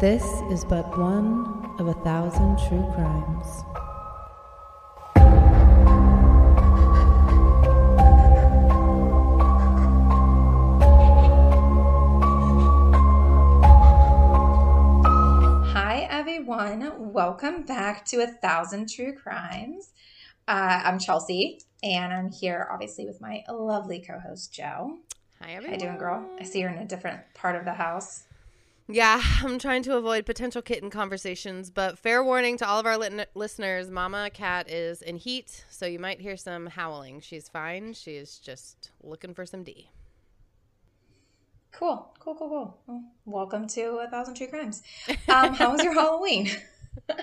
This is but one of a thousand true crimes. Hi, everyone. Welcome back to A Thousand True Crimes. Uh, I'm Chelsea, and I'm here obviously with my lovely co host, Joe. Hi, everyone. How everyone. you doing, girl? I see you're in a different part of the house. Yeah, I'm trying to avoid potential kitten conversations, but fair warning to all of our lit- listeners Mama Cat is in heat, so you might hear some howling. She's fine. She's just looking for some D. Cool, cool, cool, cool. Well, welcome to A Thousand True Crimes. Um, how was your Halloween?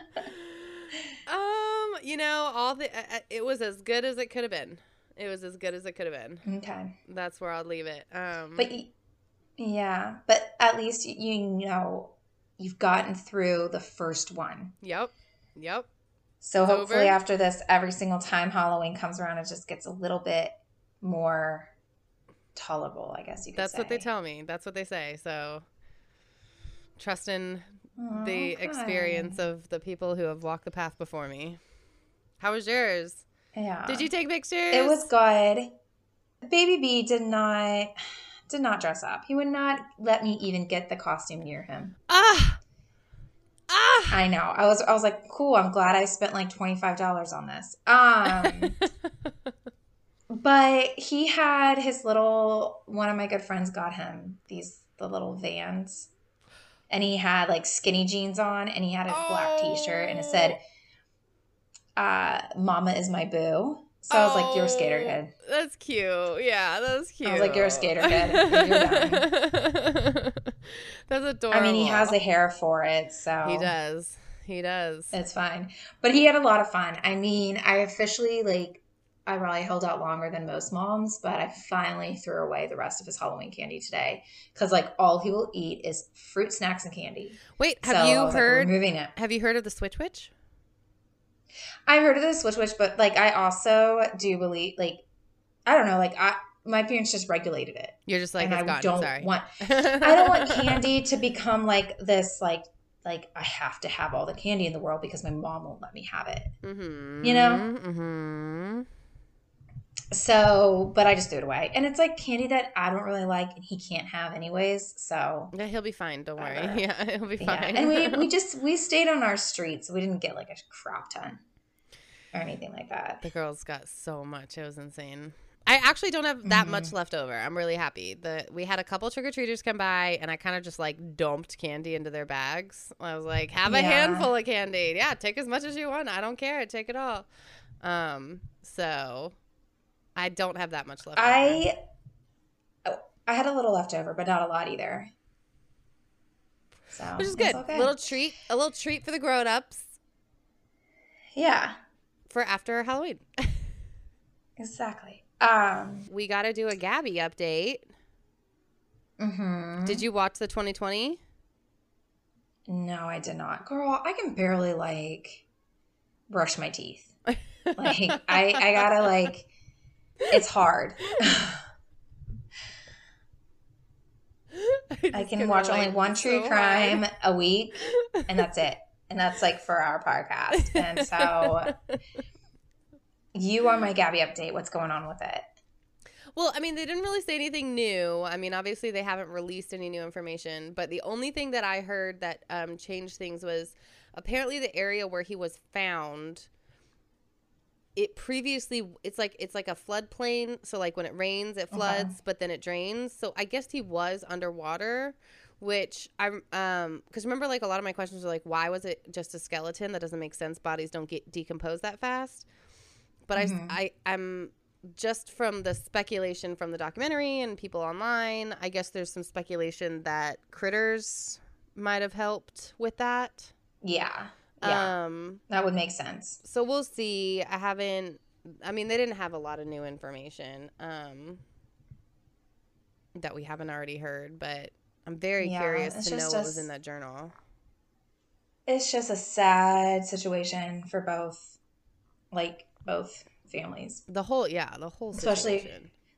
Um, you know, all the uh, uh, it was as good as it could have been. It was as good as it could have been. Okay. That's where I'll leave it. Um, But y- yeah, but at least you know you've gotten through the first one. yep, yep. So It's hopefully over. after this, every single time Halloween comes around, it just gets a little bit more tolerable, I guess you could That's what they tell me. That's what they say. So trust in Oh, the experience of the people who have walked the path before me. How was yours? Yeah. Did you take pictures? It was good. Baby B did not did not dress up. He would not let me even get the costume near him. ah ah. I know. I was I was like, cool, I'm glad I spent like $25 on this. Um But he had his little one of my good friends got him these the little vans. And he had like skinny jeans on and he had a black t-shirt and it said uh Mama is my boo. So I was like, You're a skater Oh, kid. That's cute. Yeah, that's cute. I was like, "You're a skater kid. That's adorable. I mean he has the hair for it, so He does. He does. it's fine. But he had a lot of fun. I mean, I officially like I probably held out longer than most moms, but I finally threw away the rest of his Halloween candy today because like all he will eat is fruit snacks and candy. Wait, have So you was like, heard? removing it? have you heard of the Switch Witch? I heard of the Switch Witch, but like I also do believe like I don't know, like I my parents just regulated it. You're just like I gone. don't Sorry. want I don't want candy to become like this like like I have to have all the candy in the world because my mom won't let me have it. Mm-hmm. You know? Mm-hmm. So, but I just threw it away. And it's like candy that I don't really like and he can't have anyways. So, Yeah, he'll be fine. Don't worry. Whatever. Yeah, he'll be yeah. fine. And we we just we stayed on our street, so we didn't get like a crop ton or anything like that. The girls got so much. It was insane. I actually don't have that Mhm. much left over. I'm really happy. that we had a couple trick or treaters come by, and I kind of just like dumped candy into their bags. I was like, "Have a Yeah. handful of candy. Yeah, take as much as you want. I don't care. Take it all." Um, so I don't have that much left. I oh, I had a little left over, but not a lot either. So, which is good. okay. Little treat, a little treat for the grown ups yeah, for after Halloween. exactly. Um, we got to do a Gabby update. mhm. Did you watch the 20/20? No, I did not. Girl, I can barely like brush my teeth. Like I I gotta like it's hard. I just can watch only relate one true so crime hard. a week and that's it. And that's like for our podcast. And so you are my Gabby update. What's going on with it? Well, I mean, they didn't really say anything new. I mean, obviously, they haven't released any new information. But the only thing that I heard that um, changed things was apparently the area where he was found. It previously, it's like it's like a floodplain. So like when it rains, it floods, but then it drains. So I guess he was underwater, which I'm um because remember like a lot of my questions were like, why was it just a skeleton? That doesn't make sense. Bodies don't get decompose that fast. But Mhm. I I I'm just from the speculation from the documentary and people online, I guess there's some speculation that critters might have helped with that. Yeah. Yeah. Um, that would make sense. so we'll see. I haven't. I mean, they didn't have a lot of new information um, that we haven't already heard, but I'm very Yeah, curious to know what was in that journal. It's just a sad situation for both like both families. The whole, yeah, the whole Especially-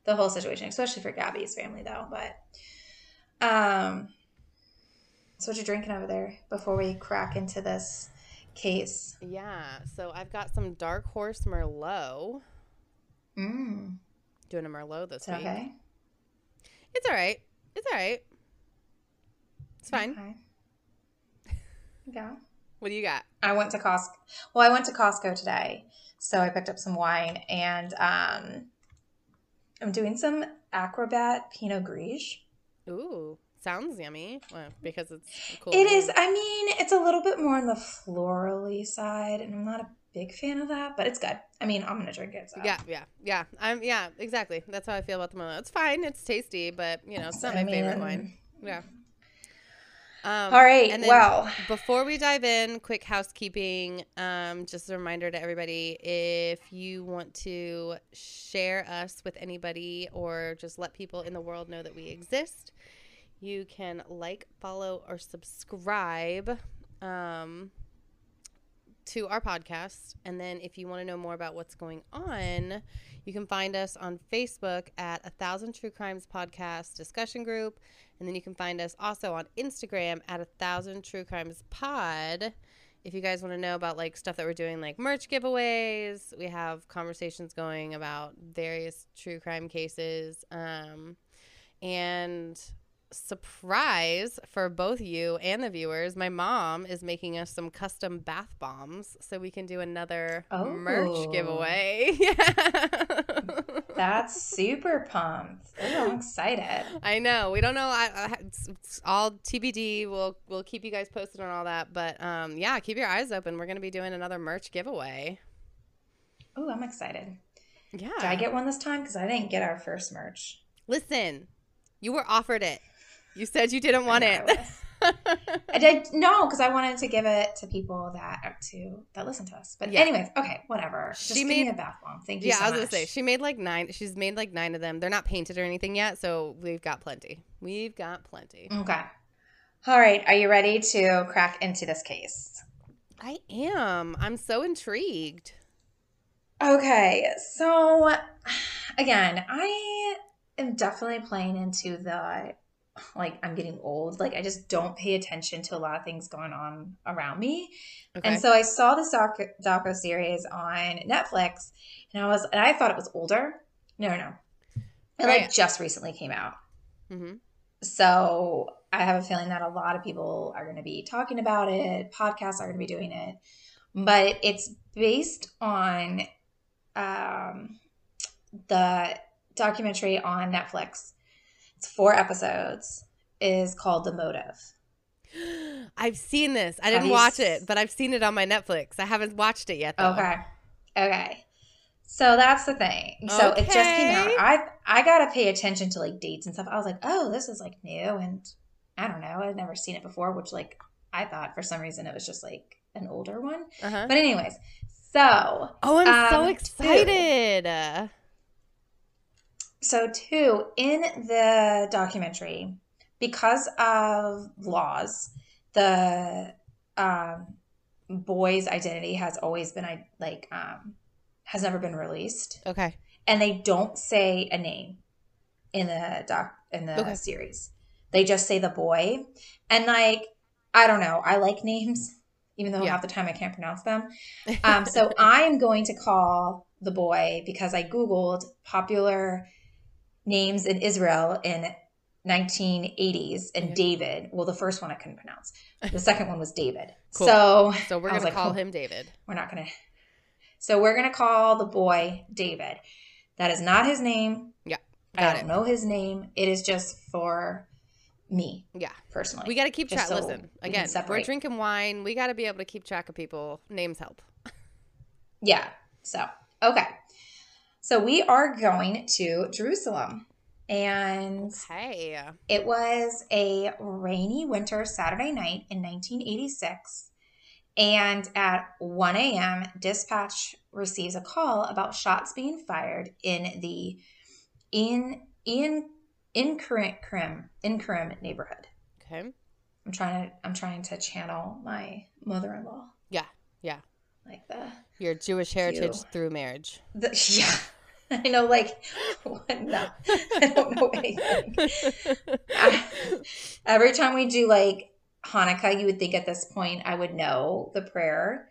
the whole situation, especially for Gabby's family though. But um So what you drinking over there before we crack into this case? Yeah. So I've got some Dark Horse Merlot. Mm. Doing a Merlot this Is that week. okay? It's all right. It's all right. It's fine. Okay. Yeah. What do you got? I went to Costco. Well, I went to Costco today, so I picked up some wine, and um, I'm doing some Acrobat Pinot Gris. Ooh, sounds yummy. Well, because it's cool. It is. I mean, it's a little bit more on the florally side, and I'm not a big fan of that, but it's good. I mean, I'm gonna drink it. So. Yeah, yeah, yeah. I'm yeah, exactly. That's how I feel about the Merlot. It's fine. It's tasty, but you know, it's not my I favorite wine. Yeah. Um, All right. and then well, Before we dive in, quick housekeeping. Um, just a reminder to everybody if you want to share us with anybody or just let people in the world know that we exist, you can like, follow, or subscribe um, to our podcast. And then if you want to know more about what's going on, you can find us on Facebook at A Thousand True Crimes Podcast discussion group. And then you can find us also on Instagram at A Thousand True Crimes Pod. If you guys want to know about like stuff that we're doing, like merch giveaways, we have conversations going about various true crime cases. Um, and surprise for both you and the viewers, my mom is making us some custom bath bombs so we can do another Oh. merch giveaway. Yeah. that's super pumped. Ooh, I'm excited. I know. We don't know. I, I, it's, it's all TBD. We'll we'll keep you guys posted on all that. But um, yeah, keep your eyes open. We're gonna be doing another merch giveaway. Oh, I'm excited. Yeah. Did I get one this time? Because I didn't get our first merch. Listen, you were offered it. You said you didn't want it. I did no, because I wanted to give it to people that are to that listen to us. But Yeah. anyways, okay, whatever. Just She give me made- a bath bomb. Thank you. yeah, so I was much. gonna say she made like nine. She's made like nine of them. They're not painted or anything yet, so we've got plenty. We've got plenty. Okay. All right. Are you ready to crack into this case? I am. I'm so intrigued. Okay. So, again, I am definitely playing into the like I'm getting old. Like I just don't pay attention to a lot of things going on around me. Okay. And so I saw this doc doco series on Netflix, and I was and I thought it was older. No, no, no. It Right. like just recently came out. Mm-hmm. So I have a feeling that a lot of people are going to be talking about it. Podcasts are going to be doing it, but it's based on um, the documentary on Netflix. It's four episodes. Is called The Motive. I've seen this. I didn't watch it, but I've seen it on my Netflix. I haven't watched it yet. Though. Okay. Okay. So that's the thing. So it just came out. I I gotta pay attention to like dates and stuff. I was like, oh, this is like new, and I don't know. I'd never seen it before, which like I thought for some reason it was just like an older one. Uh-huh. But anyways, so Oh, I'm so Um, excited. Uh, so two in the documentary, because of laws, the um, boy's identity has always been I- like um, has never been released. Okay. and they don't say a name in the doc in the Okay. series. They just say the boy, and like I don't know. I like names, even though Yeah. half the time I can't pronounce them. Um, so I am going to call the boy because I googled popular names in Israel in 1980s, and Yeah. David. Well, the first one I couldn't pronounce. The second one was David. Cool. So so we're gonna like, call oh. him David. we're not gonna. So we're gonna call the boy David. That is not his name. Yeah, I don't it. know his name. It is just for me Yeah. personally. We got to keep track. So Listen, again, we are drinking wine. We got to be able to keep track of people. Names help. yeah. So okay. So we are going to Jerusalem, and Hey. it was a rainy winter Saturday night in 1986. And at 1 a.m., dispatch receives a call about shots being fired in the in in Inkarim Inkarim neighborhood. Okay. I'm trying to I'm trying to channel my mother-in-law. Yeah. Yeah. Like the Your Jewish heritage You. through marriage. the yeah. I know like what no. I don't know anything. I- every time we do like Hanukkah, you would think at this point I would know the prayer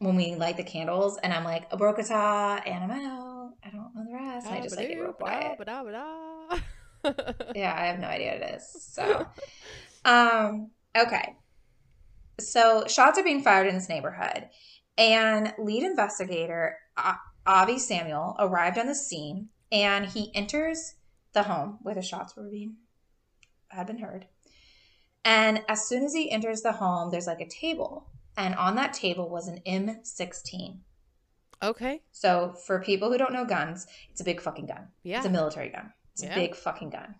when we light the candles, and I'm like, Abrokata, and I'm out. I don't know the rest. I just like it real quiet. yeah, I have no idea what it is. So, um, okay. So shots are being fired in this neighborhood, and lead investigator Avi Samuel arrived on the scene, and he enters the home where the shots were being had been heard. And as soon as he enters the home, there's like a table, and on that table was an M16. Okay. So for people who don't know guns, it's a big fucking gun. Yeah. It's a military gun. It's Yeah. a big fucking gun.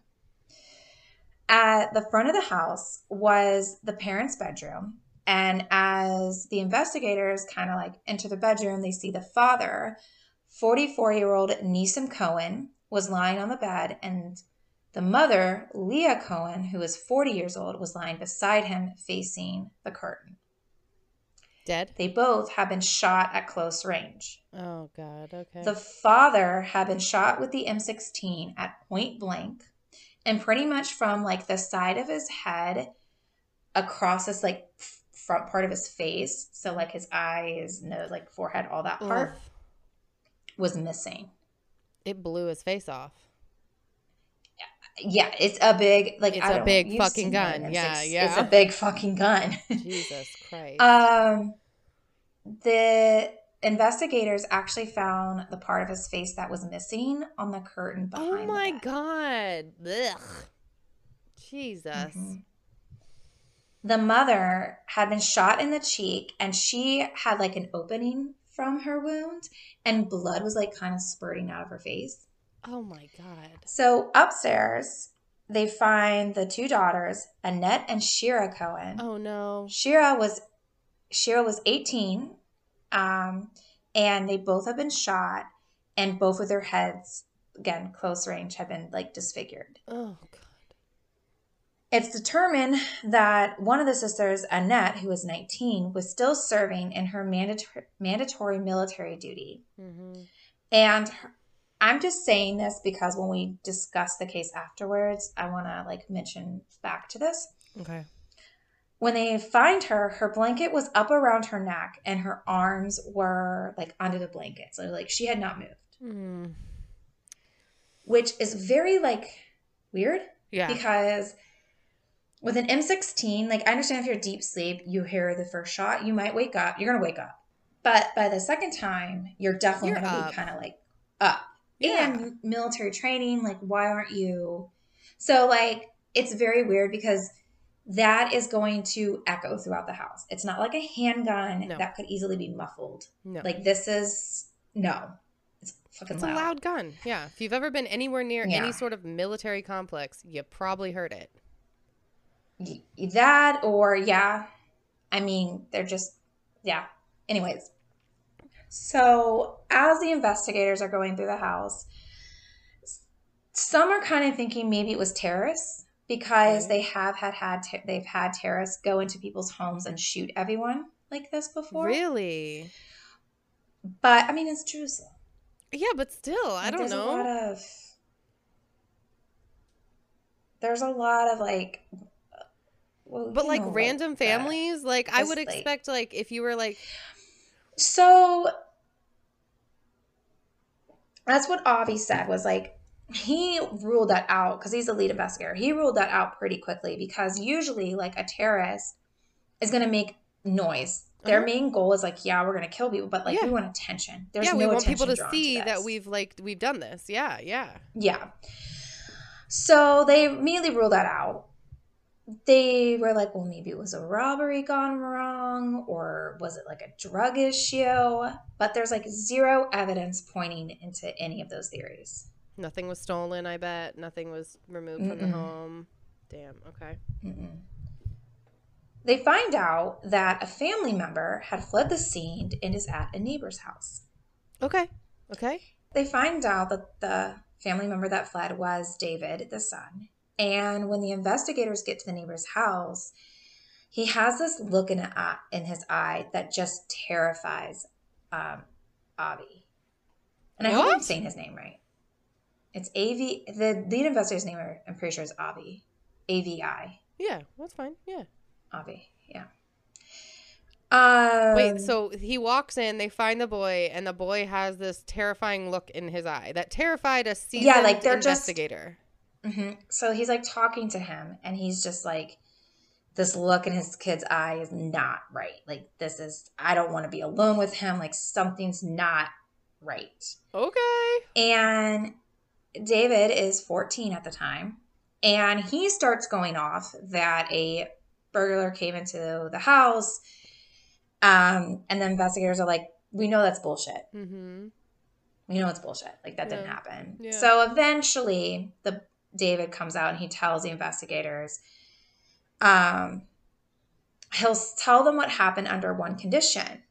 At the front of the house was the parents' bedroom. And as the investigators kind of like enter the bedroom, they see the father, 44 year old Neeson Cohen, was lying on the bed, and the mother, Leah Cohen, who was 40 years old, was lying beside him facing the curtain. Dead. They both had been shot at close range. Oh God. Okay. The father had been shot with the M16 at point blank and pretty much from like the side of his head across this like front part of his face. So like his eyes, nose, like forehead, all that part Oof. Was missing. It blew his face off. Yeah, it's a big like It's a big fucking gun. Yeah, M6. yeah. It's a big fucking gun. Jesus Christ. Um, the investigators actually found the part of his face that was missing on the curtain behind. oh my. God. Ugh. Jesus. Mhm. The mother had been shot in the cheek, and she had like an opening from her wound, and blood was like kind of spurting out of her face. Oh my God. So upstairs, they find the two daughters, Annette and Shira Cohen. Oh no. Shira was Shira was 18, um, and they both have been shot, and both of their heads, again close range, have been like disfigured. Oh God. It's determined that one of the sisters, Annette, who was 19, was still serving in her mandatory mandatory military duty, Mm-hmm. and her- I'm just saying this because when we discuss the case afterwards, I want to like mention back to this. Okay. When they find her, her blanket was up around her neck and her arms were like under the blanket. So like she had not moved, Mm. which is very like weird Yeah. because with an M16, like I understand if you're deep sleep, you hear the first shot, you might wake up, you're going to wake up. But by the second time, you're definitely You're going to up. be kind of like up. Yeah. And military training, like why aren't you? So like it's very weird because that is going to echo throughout the house. It's not like a handgun No. that could easily be muffled. no. Like this is no. It's fucking it's a loud gun. Yeah. If you've ever been anywhere near Yeah. any sort of military complex, you probably heard it. That or yeah i mean they're just yeah anyways so as the investigators are going through the house some are kind of thinking maybe it was terrorists because Okay. they have had had ter- they've had terrorists go into people's homes and shoot everyone like this before Really? but i mean it's jerusalem Yeah, but still, I Like, don't there's a lot know. of there's a lot of like well, But like know, random the- families, like I just, would like- expect, like if you were like, So that's what Avi said was like he ruled that out because he's the lead investigator. He ruled that out pretty quickly because usually like a terrorist is going to make noise. Their Uh-huh. main goal is like, yeah, we're going to kill people, but like Yeah. we want attention. There's yeah, no we want people to see that we've like we've done this. Yeah, yeah. Yeah. So they immediately ruled that out. They were like, well, maybe it was a robbery gone wrong, or was it like a drug issue? But there's like zero evidence pointing into any of those theories. Nothing was stolen. I bet nothing was removed from the home. Damn. Okay. Mm-mm. They find out that a family member had fled the scene and is at a neighbor's house. Okay. Okay. They find out that the family member that fled was David, the son. And when the investigators get to the neighbor's house, he has this look in, a, in his eye that just terrifies um, Avi. And I hope I'm saying his name right. It's AV. The lead investigator's name, I'm pretty sure, is Avi. AVI. Yeah, that's fine. Yeah. Avi. Yeah. Um, Wait, so he walks in, they find the boy, and the boy has this terrifying look in his eye that terrified a seasoned yeah, like, they're just- investigator. hmm So he's like talking to him, and he's just like, this look in his kid's eye is not right. Like, this is, I don't want to be alone with him. Like, something's not right. Okay. And David is 14 at the time. And he starts going off that a burglar came into the house. Um, and the investigators are like, we know that's bullshit. Mm-hmm. We know it's bullshit. Like that didn't happen. Yeah. So eventually the David comes out and he tells the investigators, um, he'll tell them what happened under one condition.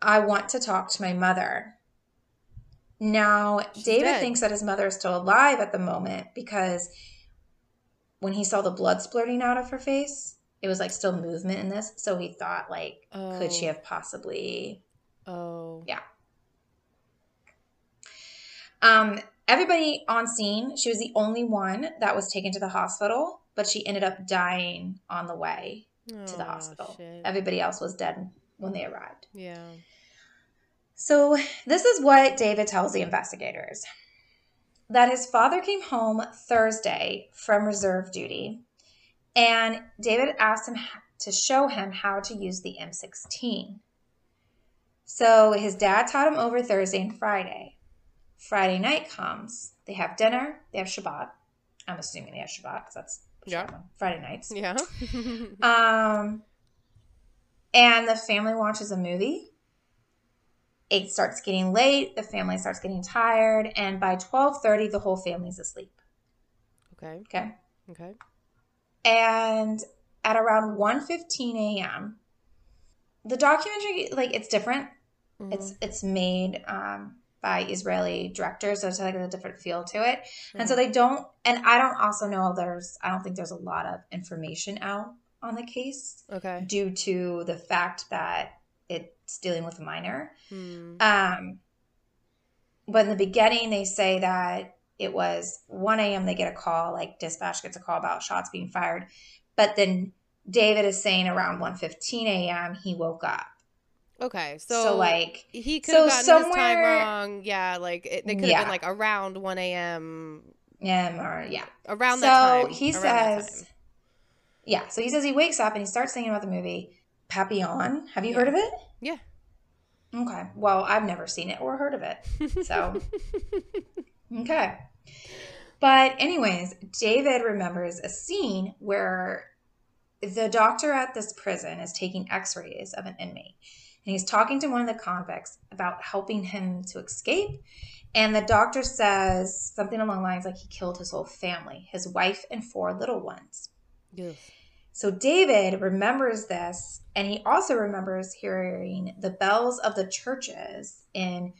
I want to talk to my mother. Now, She's David dead. thinks that his mother is still alive at the moment because when he saw the blood splurting out of her face, it was like still movement in this. So he thought, like, could she Oh. have possibly Oh. Yeah. Um, everybody on scene, she was the only one that was taken to the hospital, but she ended up dying on the way to the hospital. shit. Everybody else was dead when they arrived. Yeah. So, this is what David tells the investigators that his father came home Thursday from reserve duty, and David asked him to show him how to use the M16. So, his dad taught him over Thursday and Friday. Friday night comes, they have dinner, they have Shabbat. I'm assuming they have Shabbat because that's Yeah. Friday nights. Yeah. Um, and the family watches a movie. It starts getting late. The family starts getting tired, and by twelve thirty, the whole family's asleep. okay. Okay, Okay. and at around 1.15 a.m., the documentary like it's different. Mhm. It's it's made um, by Israeli directors, so it's like a different feel to it. And so Mhm. they don't, and I don't also know there's, I don't think there's a lot of information out on the case. Okay. due to the fact that it's dealing with a minor. Hmm. Um, but in the beginning, they say that it was 1 a.m. They get a call, like dispatch gets a call about shots being fired. But then David is saying around 1:15 a.m. he woke up. Okay. So, So, like, he could so have gotten his time somewhere- wrong. Yeah. Like it, they could have Yeah. been like around 1 a.m. um, or yeah. Around so that time. he says, yeah. So he says he wakes up and he starts thinking about the movie Papillon. Have you Yeah. heard of it? Yeah. Okay. Well, I've never seen it or heard of it. So Okay. But, anyways, David remembers a scene where the doctor at this prison is taking x rays of an inmate. And he's talking to one of the convicts about helping him to escape. And the doctor says something along the lines like he killed his whole family, his wife and four little ones. Ugh. So David remembers this, and he also remembers hearing the bells of the churches in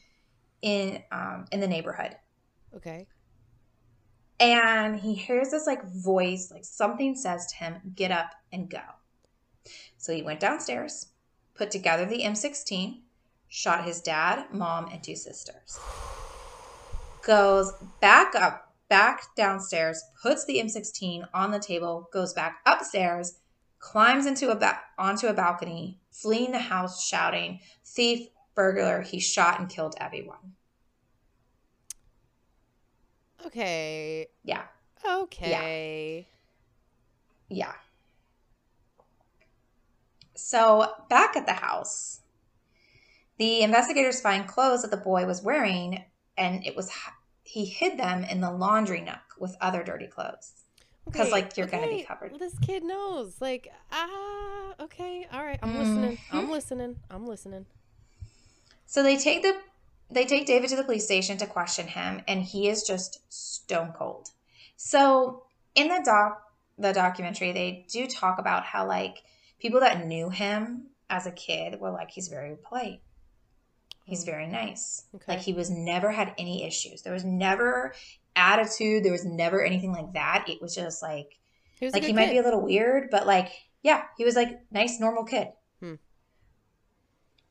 in um, in the neighborhood Okay. and he hears this like voice like something says to him get up and go so he went downstairs put together the m16 shot his dad mom and two sisters goes back up back downstairs puts the m16 on the table goes back upstairs climbs into a ba- onto a balcony fleeing the house shouting thief burglar he shot and killed everyone Okay. yeah Okay. Yeah. So, back at the house, the investigators find clothes that the boy was wearing, and it was he hid them in the laundry nook with other dirty clothes. 'Cause, Okay, like, you're gonna be covered. This kid knows. Like, ah, okay, all right. I'm listening. Mm-hmm. I'm listening. I'm listening. So they take the they take David to the police station to question him, and he is just stone cold. So in the doc the documentary, they do talk about how like people that knew him as a kid were like he's very polite. He's very nice. Okay. Like he was never had any issues. There was never attitude. There was never anything like that. It was just like He was like he might kid. be a little weird, but like yeah, he was like nice, normal kid. Hmm.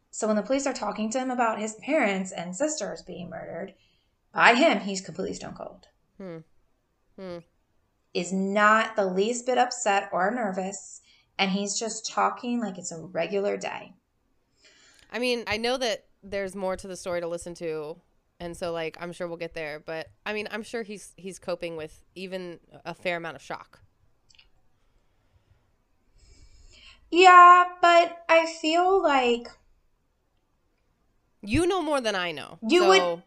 So when the police are talking to him about his parents and sisters being murdered by him, he's completely stone cold. Hmm. Hmm. Is not the least bit upset or nervous, and he's just talking like it's a regular day. I mean, I know that there's more to the story to listen to, and so like I'm sure we'll get there. But I mean, I'm sure he's he's coping with even a fair amount of shock. Yeah, but I feel like You know more than I know. You so, would-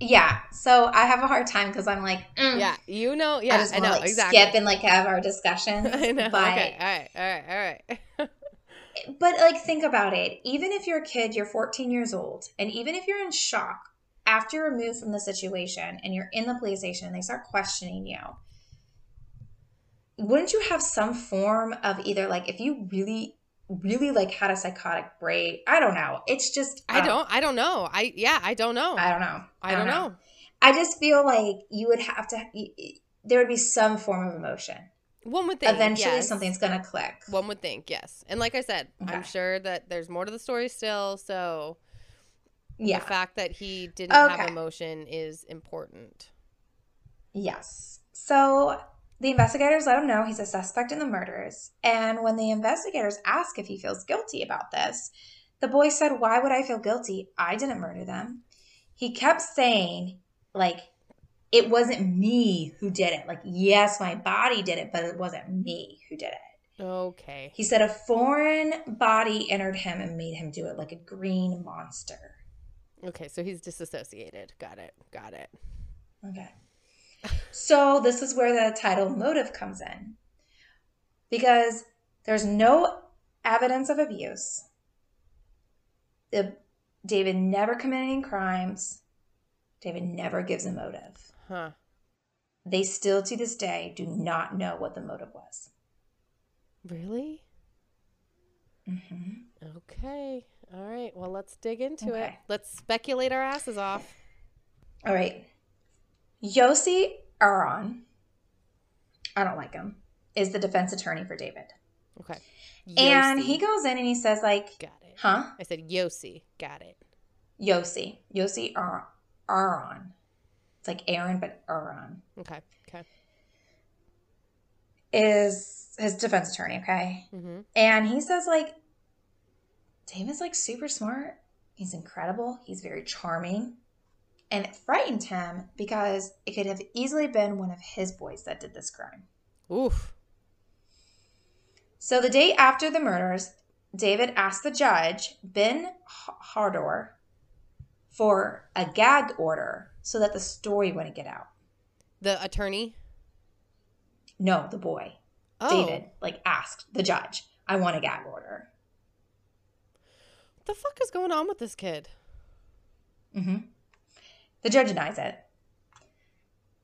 yeah. So I have a hard time because I'm like, mm, Yeah, you know. yeah, I just want to know like exactly. skip and like have our discussion. I know. But okay. All right. All right. All right. but like think about it. Even if you're a kid, you're 14 years old, and even if you're in shock after you're removed from the situation and you're in the police station and they start questioning you, wouldn't you have some form of either like if you really really like had a psychotic break i don't know it's just I um, don't. I don't know. I yeah. I don't know. i don't know I don't know. i just feel like you would have to there would be some form of emotion One would think eventually yes. something's gonna click One would think yes. And like I said, I'm sure that there's more to the story still. So yeah the fact that he didn't have emotion is important. Yes. So the investigators let him know he's a suspect in the murders. And when the investigators ask if he feels guilty about this, the boy said, Why would I feel guilty? I didn't murder them. He kept saying, like, it wasn't me who did it. Like, yes, my body did it, but it wasn't me who did it. Okay. He said a foreign body entered him and made him do it like a green monster. Okay. So he's disassociated. Got it. Got it. Okay. So this is where the title motive comes in. Because there's no evidence of abuse. The, David never committed any crimes. David never gives a motive. Huh. They still to this day do not know what the motive was. Really? hmm Okay. All right. Well, let's dig into it. Let's speculate our asses off. All right. Yossi Aron, I don't like him, is the defense attorney for David. Okay. And he goes in and he says, like, Got it. huh? I said Yossi. Got it. Yossi. Yossi Ar- Aron. It's like Aaron, but Aron Okay. Okay. is his defense attorney, okay? Mm-hmm. And he says, like, David's like super smart. He's incredible. He's very charming. And it frightened him because it could have easily been one of his boys that did this crime. Oof. So the day after the murders, David asked the judge, Ben Hardor, for a gag order so that the story wouldn't get out. The attorney. No, the boy. Oh. David, like, asked the judge, I want a gag order. What the fuck is going on with this kid? hmm The judge denies it.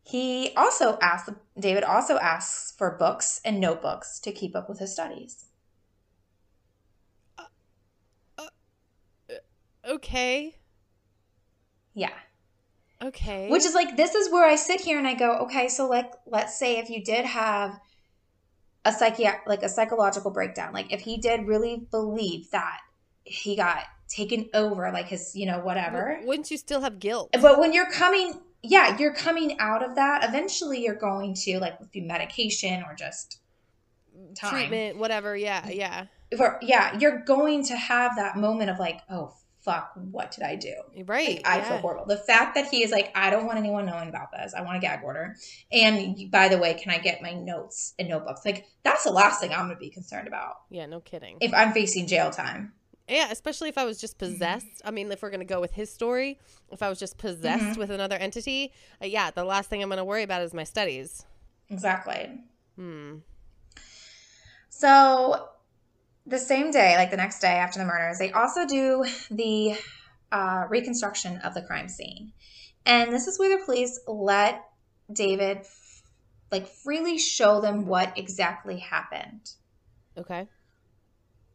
He also asked, David also asks for books and notebooks to keep up with his studies. Uh, uh, okay. Yeah. Okay. Which is like, this is where I sit here and I go, okay, so like, let's say if you did have a psychi- like a psychological breakdown, like if he did really believe that he got taken over, like his, you know, whatever. Wouldn't you still have guilt? But when you're coming, yeah, you're coming out of that. Eventually, you're going to like through medication or just time. Treatment, whatever. Yeah, mm-hmm. yeah. or yeah, you're going to have that moment of like, oh fuck, what did I do? Right. Like, I yeah. feel horrible. The fact that he is like, I don't want anyone knowing about this. I want a gag order. And by the way, can I get my notes and notebooks? Like that's the last thing I'm going to be concerned about Yeah, no kidding. if I'm facing jail time. Yeah, especially if I was just Mm-hmm. possessed. I mean, if we're going to go with his story, if I was just possessed Mhm. with another entity, uh, yeah, the last thing I'm going to worry about is my studies. Exactly. Hmm. So the same day, like the next day after the murders, they also do the uh, reconstruction of the crime scene. And this is where the police let David like freely show them what exactly happened. Okay.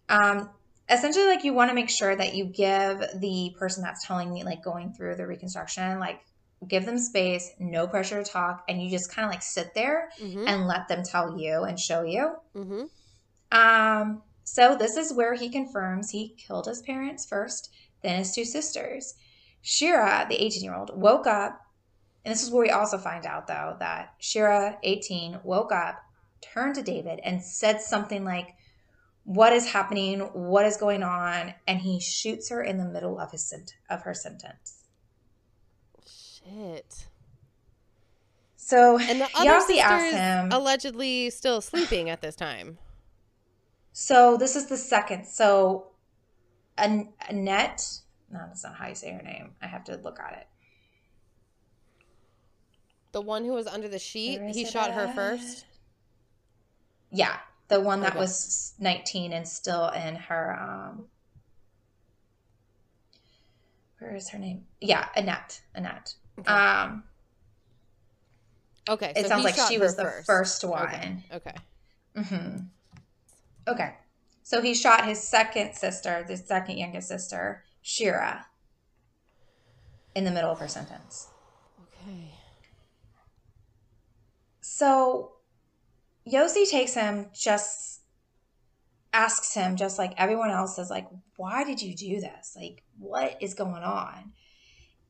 Um, essentially, like you want to make sure that you give the person that's telling me, like going through the reconstruction, like give them space, no pressure to talk, and you just kind of like sit there Mm-hmm. and let them tell you and show you. Mm-hmm. Um, so this is where he confirms he killed his parents first, then his two sisters. Shira, the 18 year old, woke up, and this is where we also find out though that Shira, 18, woke up, turned to David, and said something like, what is happening, what is going on, and he shoots her in the middle of his sent- of her sentence. Shit. So And the he other asked is him. allegedly still sleeping at this time. So this is the second. So An- Annette, no, that's not how you say her name. I have to look at it. The one who was under the sheet, he shot her first. Yeah, the one that Okay. was 19 and still in her. um Where is her name? Yeah, Annette. Annette. Okay. Um, Okay, it so sounds like she was the first one. Okay. okay. hmm Okay. So he shot his second sister, the second youngest sister, Shira, in the middle of her sentence. Okay. So Yossi takes him, just asks him, just like everyone else is like, why did you do this? Like, what is going on?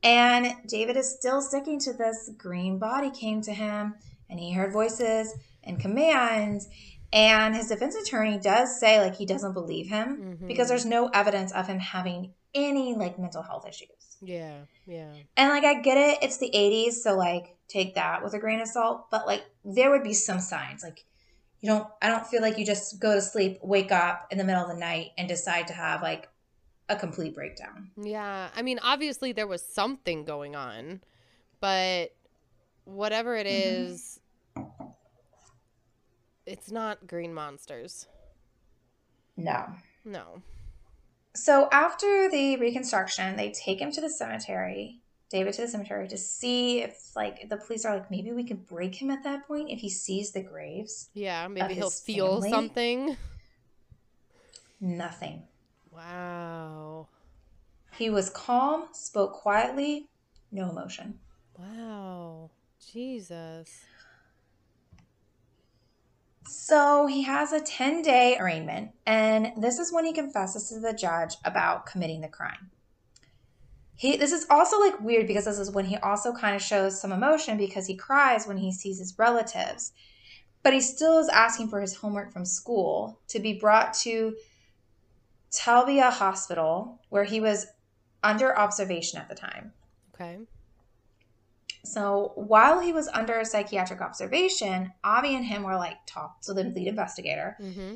And David is still sticking to this. Green body came to him and he heard voices and commands. And his defense attorney does say, like, he doesn't believe him Mhm. because there's no evidence of him having any, like, mental health issues. Yeah, yeah. And like I get it, it's the 80s, so like take that with a grain of salt, but like there would be some signs. Like you don't I don't feel like you just go to sleep, wake up in the middle of the night and decide to have like a complete breakdown. Yeah. I mean, obviously there was something going on, but whatever it Mhm. it's not green monsters. No. No. So after the reconstruction, they take him to the cemetery, David to the cemetery to see if like the police are like maybe we could break him at that point if he sees the graves. Yeah, maybe he'll feel family? something. Nothing. Wow. He was calm, spoke quietly, no emotion. Wow. Jesus. So he has a 10 day arraignment, and this is when he confesses to the judge about committing the crime. He, this is also like weird because this is when he also kind of shows some emotion because he cries when he sees his relatives, but he still is asking for his homework from school to be brought to Talbia Hospital, where he was under observation at the time. Okay. So while he was under psychiatric observation, Avi and him were like talk. So the lead investigator, Mm-hmm.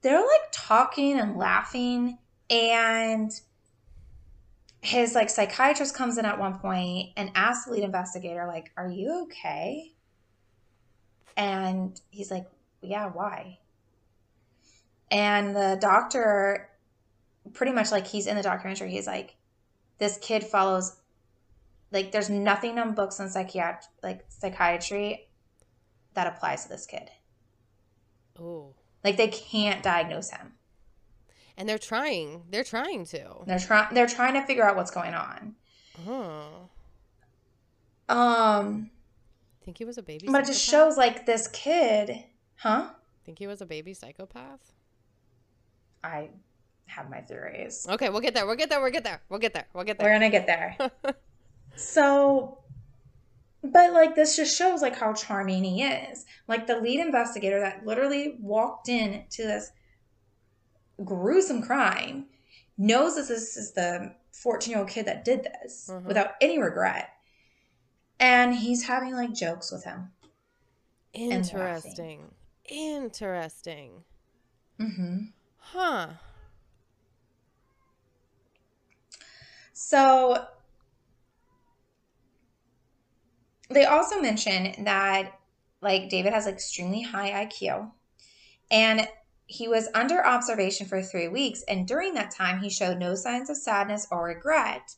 they're like talking and laughing, and his like psychiatrist comes in at one point and asks the lead investigator, like, "Are you okay?" And he's like, "Yeah, why?" And the doctor, pretty much like he's in the documentary, he's like, "This kid follows like there's nothing on books on psychiatry like psychiatry that applies to this kid Oh. like they can't diagnose him And they're trying. They're trying to. they're trying they're trying to figure out what's going on Oh. um Think he was a baby but it just shows like this kid huh Think he was a baby psychopath? i have my theories Okay, we'll get there. We'll get there. We'll get there. We'll get there. We'll get there. we're gonna get there so but like this just shows like how charming he is like the lead investigator that literally walked in to this gruesome crime knows that this is the 14 year old kid that did this Mhm. without any regret and he's having like jokes with him. Interesting. Interesting. mm-hmm. Huh. So they also mention that like David has extremely high IQ and he was under observation for 3 weeks and during that time he showed no signs of sadness or regret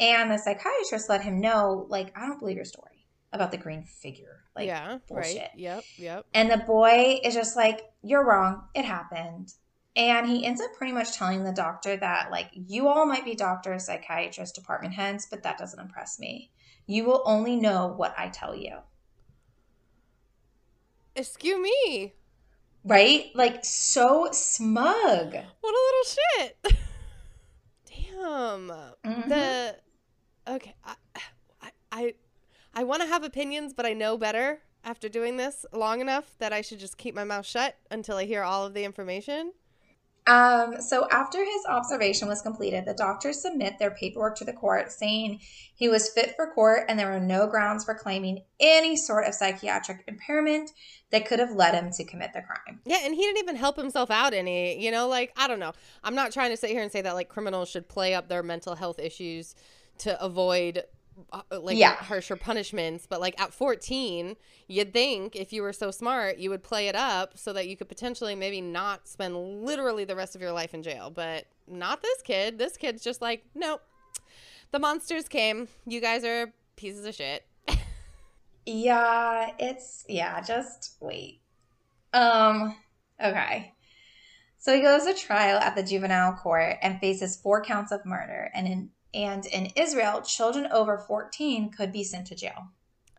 and the psychiatrist let him know like I don't believe your story about the green figure like yeah. bullshit. Right. Yep. Yep. and the boy is just like, You're wrong. It happened. And he ends up pretty much telling the doctor that, like, you all might be doctors, psychiatrists, department heads, but that doesn't impress me. You will only know what I tell you. Excuse me. Right? Like, so smug. What a little shit. Damn. Mhm. The okay. I I I, I want to have opinions, but I know better after doing this long enough that I should just keep my mouth shut until I hear all of the information. Um, so after his observation was completed, the doctors submit their paperwork to the court saying he was fit for court and there were no grounds for claiming any sort of psychiatric impairment that could have led him to commit the crime. Yeah, and he didn't even help himself out any, you know, like I don't know. I'm not trying to sit here and say that like criminals should play up their mental health issues to avoid like Yeah. harsher punishments but like at 14 you'd think if you were so smart you would play it up so that you could potentially maybe not spend literally the rest of your life in jail but not this kid this kid's just like nope the monsters came you guys are pieces of shit Yeah, it's yeah, just wait. Um, okay. So he goes to trial at the juvenile court and faces four counts of murder. And in and in Israel, children over 14 could be sent to jail,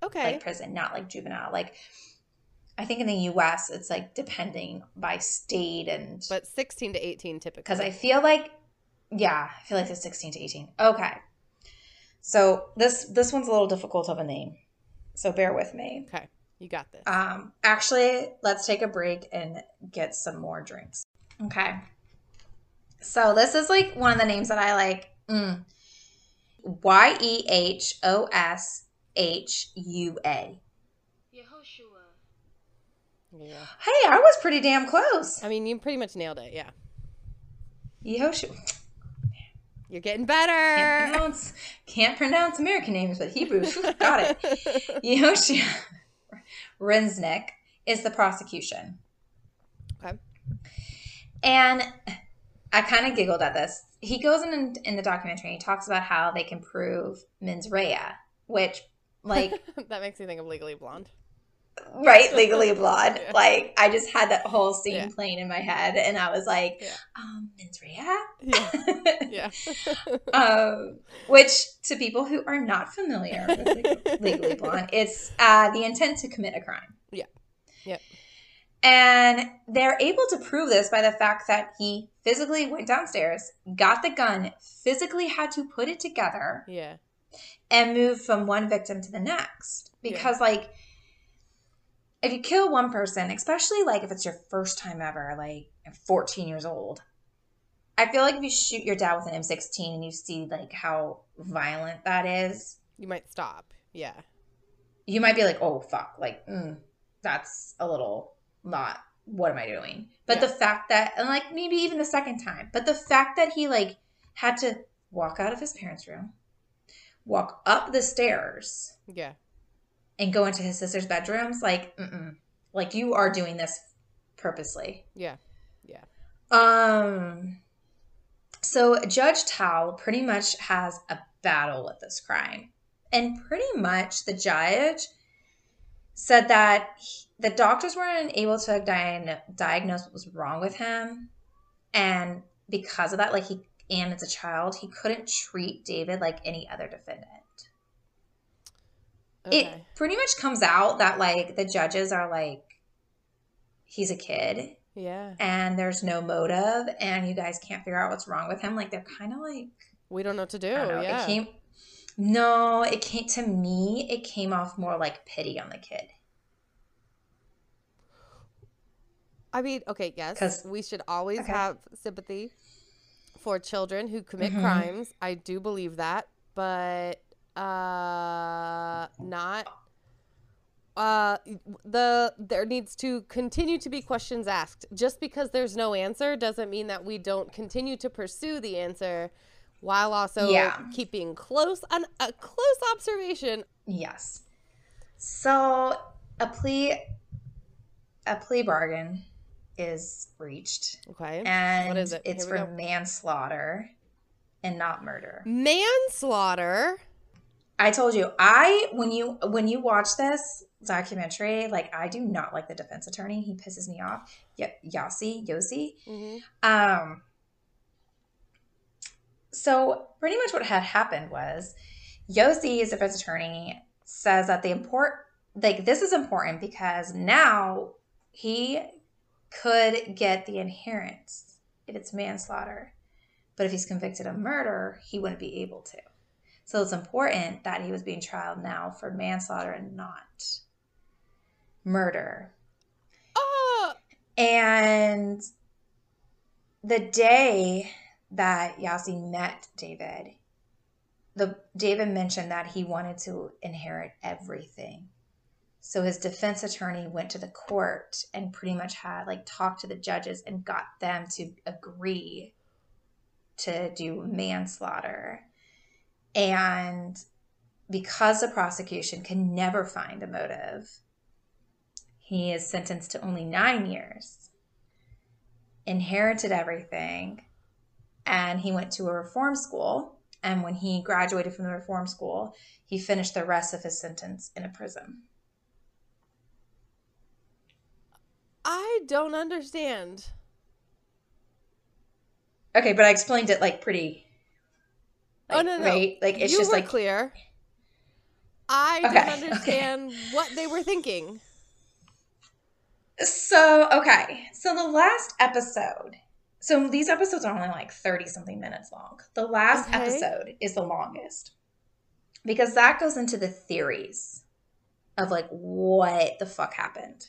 okay like prison, not like juvenile. Like I think in the US it's like depending by state and but 16 to 18 typically because I feel like yeah, I feel like it's 16 to 18. Okay. So this this one's a little difficult of a name. So bear with me. okay you got this Um, actually, let's take a break and get some more drinks. Okay. So this is like one of the names that I like. Mm. Y e h o s h u a. yeah Hey, I was pretty damn close. i mean you pretty much nailed it yeah Yehoshua. you're getting better. Can't better pronounce, can't pronounce American names, but Hebrew. Got it. Yehoshua Renznick is the prosecution. Okay. And I kind of giggled at this. He goes in in the documentary and he talks about how they can prove mens rea, which, like, that makes me think of Legally Blonde. right, legally blonde. Yeah. Like, I just had that whole scene Yeah. playing in my head, and I was like, Yeah. um, mens rea? Yeah. Yeah. um, which to people who are not familiar with Legally Blonde, it's uh, the intent to commit a crime. Yeah. Yep. And they're able to prove this by the fact that he physically went downstairs, got the gun, physically had to put it together, yeah. and move from one victim to the next. Because, like, if you kill one person, especially like if it's your first time ever, like 14 years old, I feel like if you shoot your dad with an M16 and you see like how violent that is, You might stop. Yeah. you might be like, oh, fuck, like, mm, that's a little not, what am I doing? But the fact that, and like maybe even the second time, but the fact that he like had to walk out of his parents' room, walk up the stairs, Yeah. and go into his sister's bedrooms, like, mm-mm. like you are doing this purposely. Yeah, yeah. Um, so Judge Tao pretty much has a battle with this crime, and pretty much the judge said that he- the doctors weren't able to diagnose what was wrong with him, and because of that, like he and as a child, he couldn't treat David like any other defendant Okay. it pretty much comes out that like the judges are like he's a kid yeah. and there's no motive and you guys can't figure out what's wrong with him like they're kind of like We don't know what to do. Know, yeah. it came no it came to me it came off more like pity on the kid I mean, okay, yes, we should always Okay. have sympathy for children who commit Mhm. crimes. I do believe that, but uh not uh the there needs to continue to be questions asked. Just because there's no answer doesn't mean that we don't continue to pursue the answer while also Yeah. keeping close on a close observation. yes so a plea a plea bargain is reached Okay. and is it? it's for go. manslaughter and not murder Manslaughter. I told you, I when you when you watch this documentary, like I do not like the defense attorney. He pisses me off. Y- Yossi, Yossi. hmm Um. So pretty much what had happened was, Yossi's defense attorney says that the import like this is important because now he could get the inheritance if it's manslaughter, but if he's convicted of murder, he wouldn't be able to. So it's important that he was being tried now for manslaughter and not murder. Oh, And the day that Yasi met David, the David mentioned that he wanted to inherit everything. So his defense attorney went to the court and pretty much had like talked to the judges and got them to agree to do manslaughter. And because the prosecution can never find a motive, he is sentenced to only nine years, inherited everything, and he went to a reform school. And when he graduated from the reform school, he finished the rest of his sentence in a prison. I don't understand. Okay, but I explained it like pretty. oh no, no, Right? Like it's you just like clear. I Okay, don't okay. understand what they were thinking. So, okay. So the last episode. So these episodes are only like 30 something minutes long. The last Okay. episode is the longest. Because that goes into the theories of like what the fuck happened.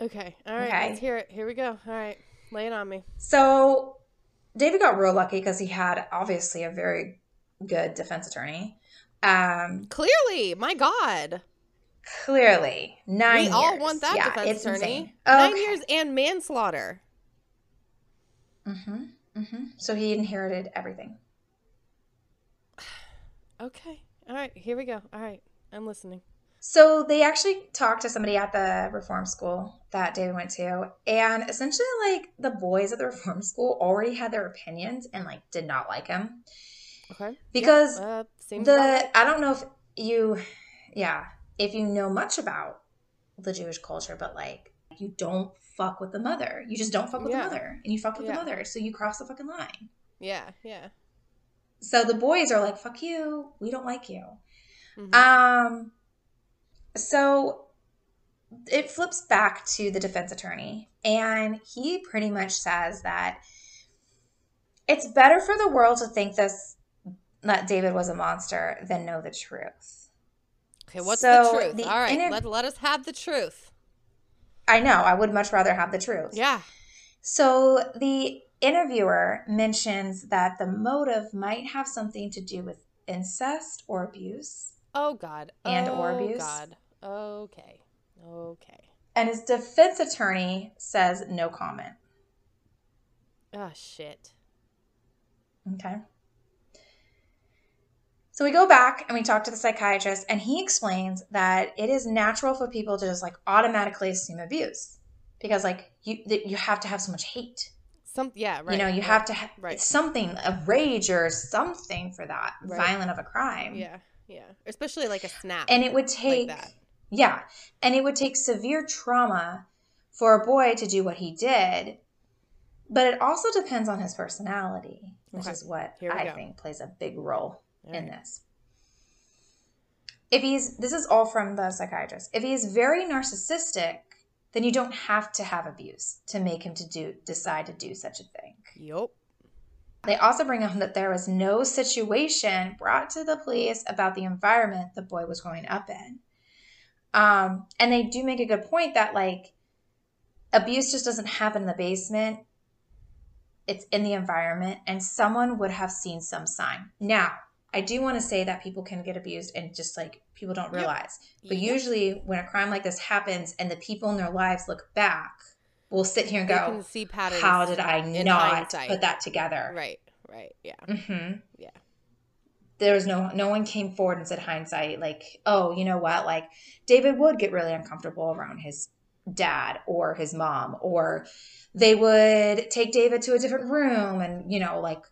Okay, all right, Okay. let's hear it. Here we go. All right, lay it on me. So David got real lucky because he had obviously a very good defense attorney. Um, Clearly, my God, clearly, nine we all years. want that yeah, defense attorney. insane. Nine years and manslaughter. Mm-hmm, mm-hmm. So he inherited everything. Okay, all right, here we go. All right, I'm listening. So they actually talked to somebody at the reform school that David went to, and essentially, like the boys at the reform school already had their opinions and like did not like him Okay, because uh, the right. I don't know if you, yeah, if you know much about the Jewish culture, but like you don't fuck with the mother. You just don't fuck with Yeah. the mother, and you fuck with Yeah. the mother, so you cross the fucking line. Yeah, yeah. So the boys are like, "Fuck you, we don't like you." Mhm. Um, so it flips back to the defense attorney, and he pretty much says that it's better for the world to think this that David was a monster than know the truth. okay, what's so the truth? the all right, inter- let, let us have the truth. I know, I would much rather have the truth. Yeah. So the interviewer mentions that the motive might have something to do with incest or abuse. Oh God. And oh, or abuse? God. Okay. Okay. And his defense attorney says no comment. Oh shit. Okay. So we go back and we talk to the psychiatrist, and he explains that it is natural for people to just like automatically assume abuse because like you you have to have so much hate. Some yeah, right. you know, you right, have to have right. something, a rage or something for that Right. violent of a crime. Yeah, yeah. Especially like a snap. And it would take that. Yeah. And it would take severe trauma for a boy to do what he did. But it also depends on his personality, which Okay. is what I go. think plays a big role All in right. this. If he's, this is all from the psychiatrist. If he is very narcissistic, then you don't have to have abuse to make him to do decide to do such a thing. Yup. They also bring up that there was no situation brought to the police about the environment the boy was growing up in. Um, and they do make a good point that like abuse just doesn't happen in the basement. It's in the environment, and someone would have seen some sign. Now, I do want to say that people can get abused and just like people don't Yep. realize. But Yep. usually, when a crime like this happens and the people in their lives look back, will sit here and They go, see patterns. how did I not hindsight. put that together? Right. Right. Yeah. Mm-hmm. Yeah. There was no no one came forward and said hindsight like, oh, you know what? Like David would get really uncomfortable around his dad or his mom, or they would take David to a different room, and you know, like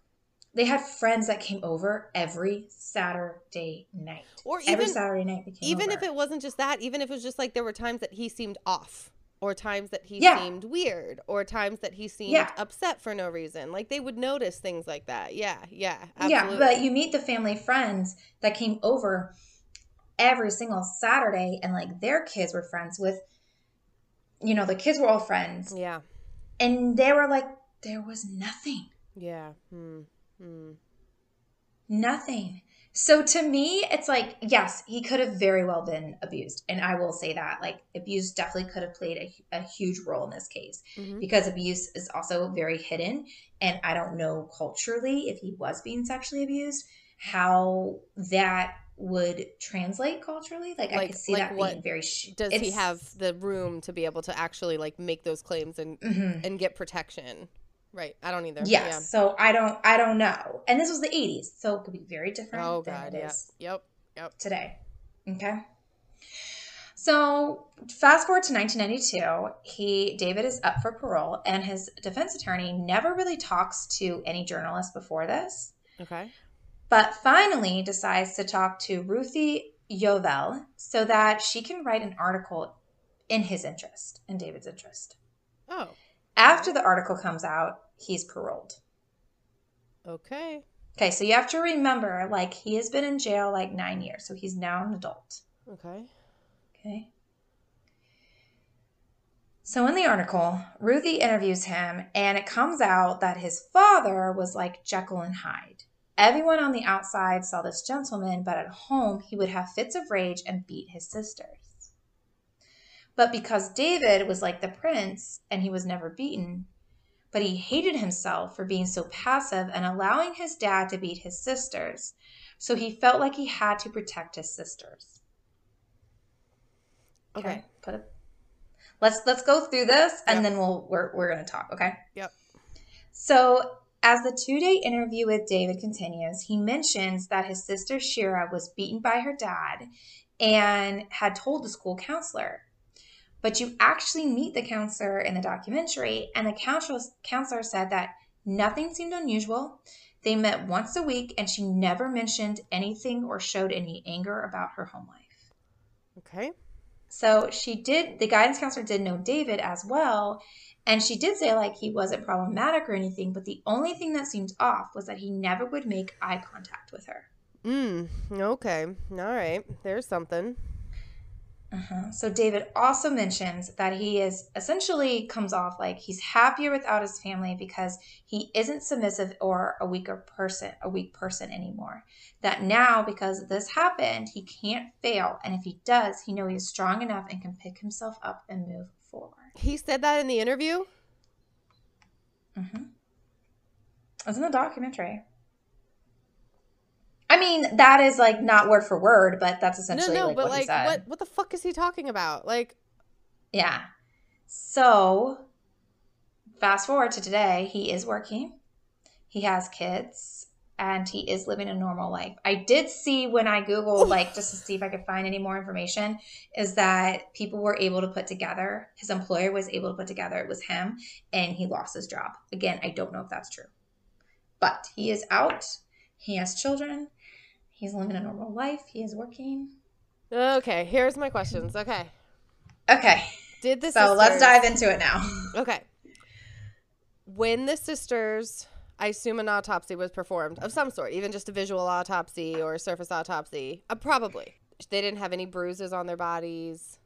they had friends that came over every Saturday night. Or every even Saturday night even over. if it wasn't just that, even if it was just like there were times that he seemed off, or times that he Yeah. seemed weird, or times that he seemed Yeah. upset for no reason. Like they would notice things like that. Yeah. Yeah. Yeah, Absolutely. but you meet the family friends that came over every single Saturday, and like their kids were friends with, you know, the kids were all friends, Yeah. and they were like, there was nothing, Yeah. Hmm. Hmm. nothing. So to me, it's like, yes, he could have very well been abused. And I will say that. Like, abuse definitely could have played a, a huge role in this case Mhm. because abuse is also very hidden. And I don't know culturally if he was being sexually abused, how that would translate culturally. Like, I could see like that what being very. Sh- Does he have the room to be able to actually like make those claims and Mhm. and get protection? Right. I don't either. Yes. So I don't. I don't know. And this was the '80s, so it could be very different Oh than god. it Yeah. Yep. Yep. today. Okay. So fast forward to 1992, he David is up for parole, and his defense attorney never really talks to any journalist before this, Okay. but finally decides to talk to Ruthie Yovel so that she can write an article in his interest, in David's interest. Oh. After the article comes out, he's paroled. Okay. Okay, so you have to remember, like, he has been in jail like nine years, so he's now an adult. Okay. Okay. So in the article, Ruthie interviews him, and it comes out that his father was like Jekyll and Hyde. Everyone on the outside saw this gentleman, but at home he would have fits of rage and beat his sisters. But because David was like the prince and he was never beaten, but he hated himself for being so passive and allowing his dad to beat his sisters, so he felt like he had to protect his sisters. Okay. Put it. Let's let's go through this and Yep. then we'll we're we're gonna talk. Okay. Yep. So as the two day interview with David continues, he mentions that his sister Shira was beaten by her dad and had told the school counselor. But you actually meet the counselor in the documentary, and the counselor, counselor said that nothing seemed unusual. They met once a week, and she never mentioned anything or showed any anger about her home life. Okay. So she did, the guidance counselor did know David as well. And she did say, like, he wasn't problematic or anything, but the only thing that seemed off was that he never would make eye contact with her. Mm. Okay. All right. There's something. Uh-huh. So David also mentions that he is essentially comes off like he's happier without his family because he isn't submissive or a weaker person, a weak person anymore. That now, because this happened, he can't fail, and if he does, he know he is strong enough and can pick himself up and move forward. He said that in the interview. Mm-hmm. It's in the documentary. I mean, that is like not word for word, but that's No, essentially no, like but what he like, said. what what the fuck is he talking about? Like, Yeah. So, fast forward to today, he is working. He has kids and he is living a normal life. I did see when I Googled, like, just to see if I could find any more information, is that people were able to put together, his employer was able to put together it was him and he lost his job. Again, I don't know if that's true. But he is out, he has children, he's living a normal life, he is working. okay, here's my questions. Okay, Okay, did the so let's dive into it now. Okay, when the sisters, I assume an autopsy was performed of some sort, even just a visual autopsy or a surface autopsy. Uh, probably they didn't have any bruises on their bodies.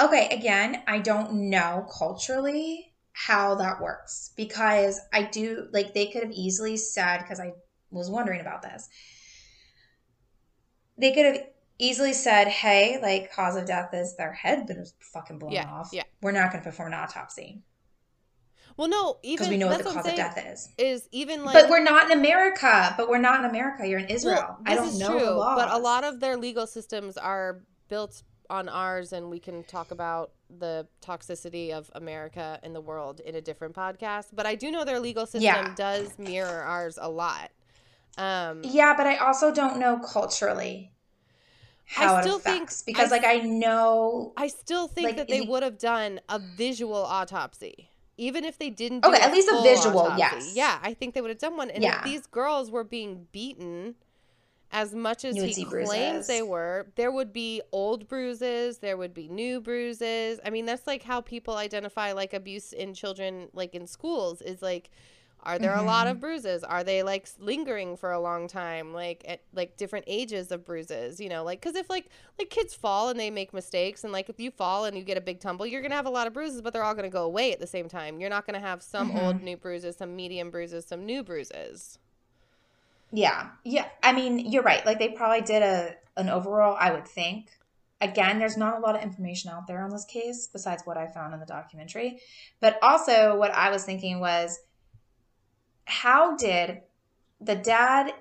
Okay, again, I don't know culturally how that works because I do like they could have easily said because I was wondering about this. They could have easily said, "Hey, like cause of death is their head been fucking blown Yeah, off. yeah. We're not going to perform an autopsy Well, no, even because we know what the cause I'm of death is." is even like. but we're not in America. But we're not in America. You're in Israel. Well, I don't is know true, but a lot of their legal systems are built on ours, and we can talk about the toxicity of America and the world in a different podcast. But I do know their legal system Yeah. does mirror ours a lot. Um, Yeah, but I also don't know culturally how I it still think- affects because, I- like, I know I still think Like, that they would have done a visual autopsy. Even if they didn't do Okay, at least a visual, autopsy. yes. Yeah, I think they would have done one. And Yeah. if these girls were being beaten as much as he claims bruises. they were, there would be old bruises, there would be new bruises. I mean, that's like how people identify like abuse in children like in schools is like are there a lot Mm-hmm. of bruises? Are they like lingering for a long time? Like at like different ages of bruises, you know, like cuz if like like kids fall and they make mistakes and like if you fall and you get a big tumble, you're to have a lot of bruises, but they're all to go away at the same time. You're not to have some Mm-hmm. old new bruises, some medium bruises, some new bruises. Yeah. Yeah. I mean, you're right. Like they probably did a an overall, I would think. Again, there's not a lot of information out there on this case besides what I found in the documentary. But also what I was thinking was how did the dad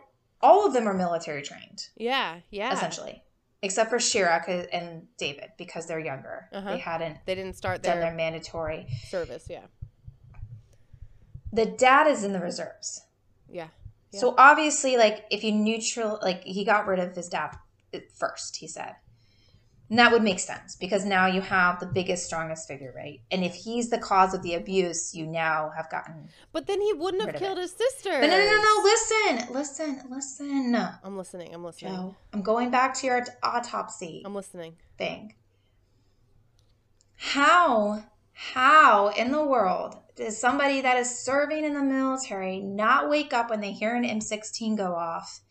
all of them are military trained Yeah, yeah. essentially except for Shira and David because they're younger. Uh-huh. They hadn't They didn't start done their their mandatory. service. Yeah, The dad is in the reserves. yeah. Yeah. So obviously, like if you neutral, like he got rid of his dad first, he said, and that would make sense because now you have the biggest, strongest figure, right? And if he's the cause of the abuse, you now have gotten. But then he wouldn't have killed it. his sister. But no, no, no, no! Listen, listen, listen, I'm listening. I'm listening. Joe. I'm going back to your autopsy I'm listening. thing. How, how in the world does somebody that is serving in the military not wake up when they hear an M16 go off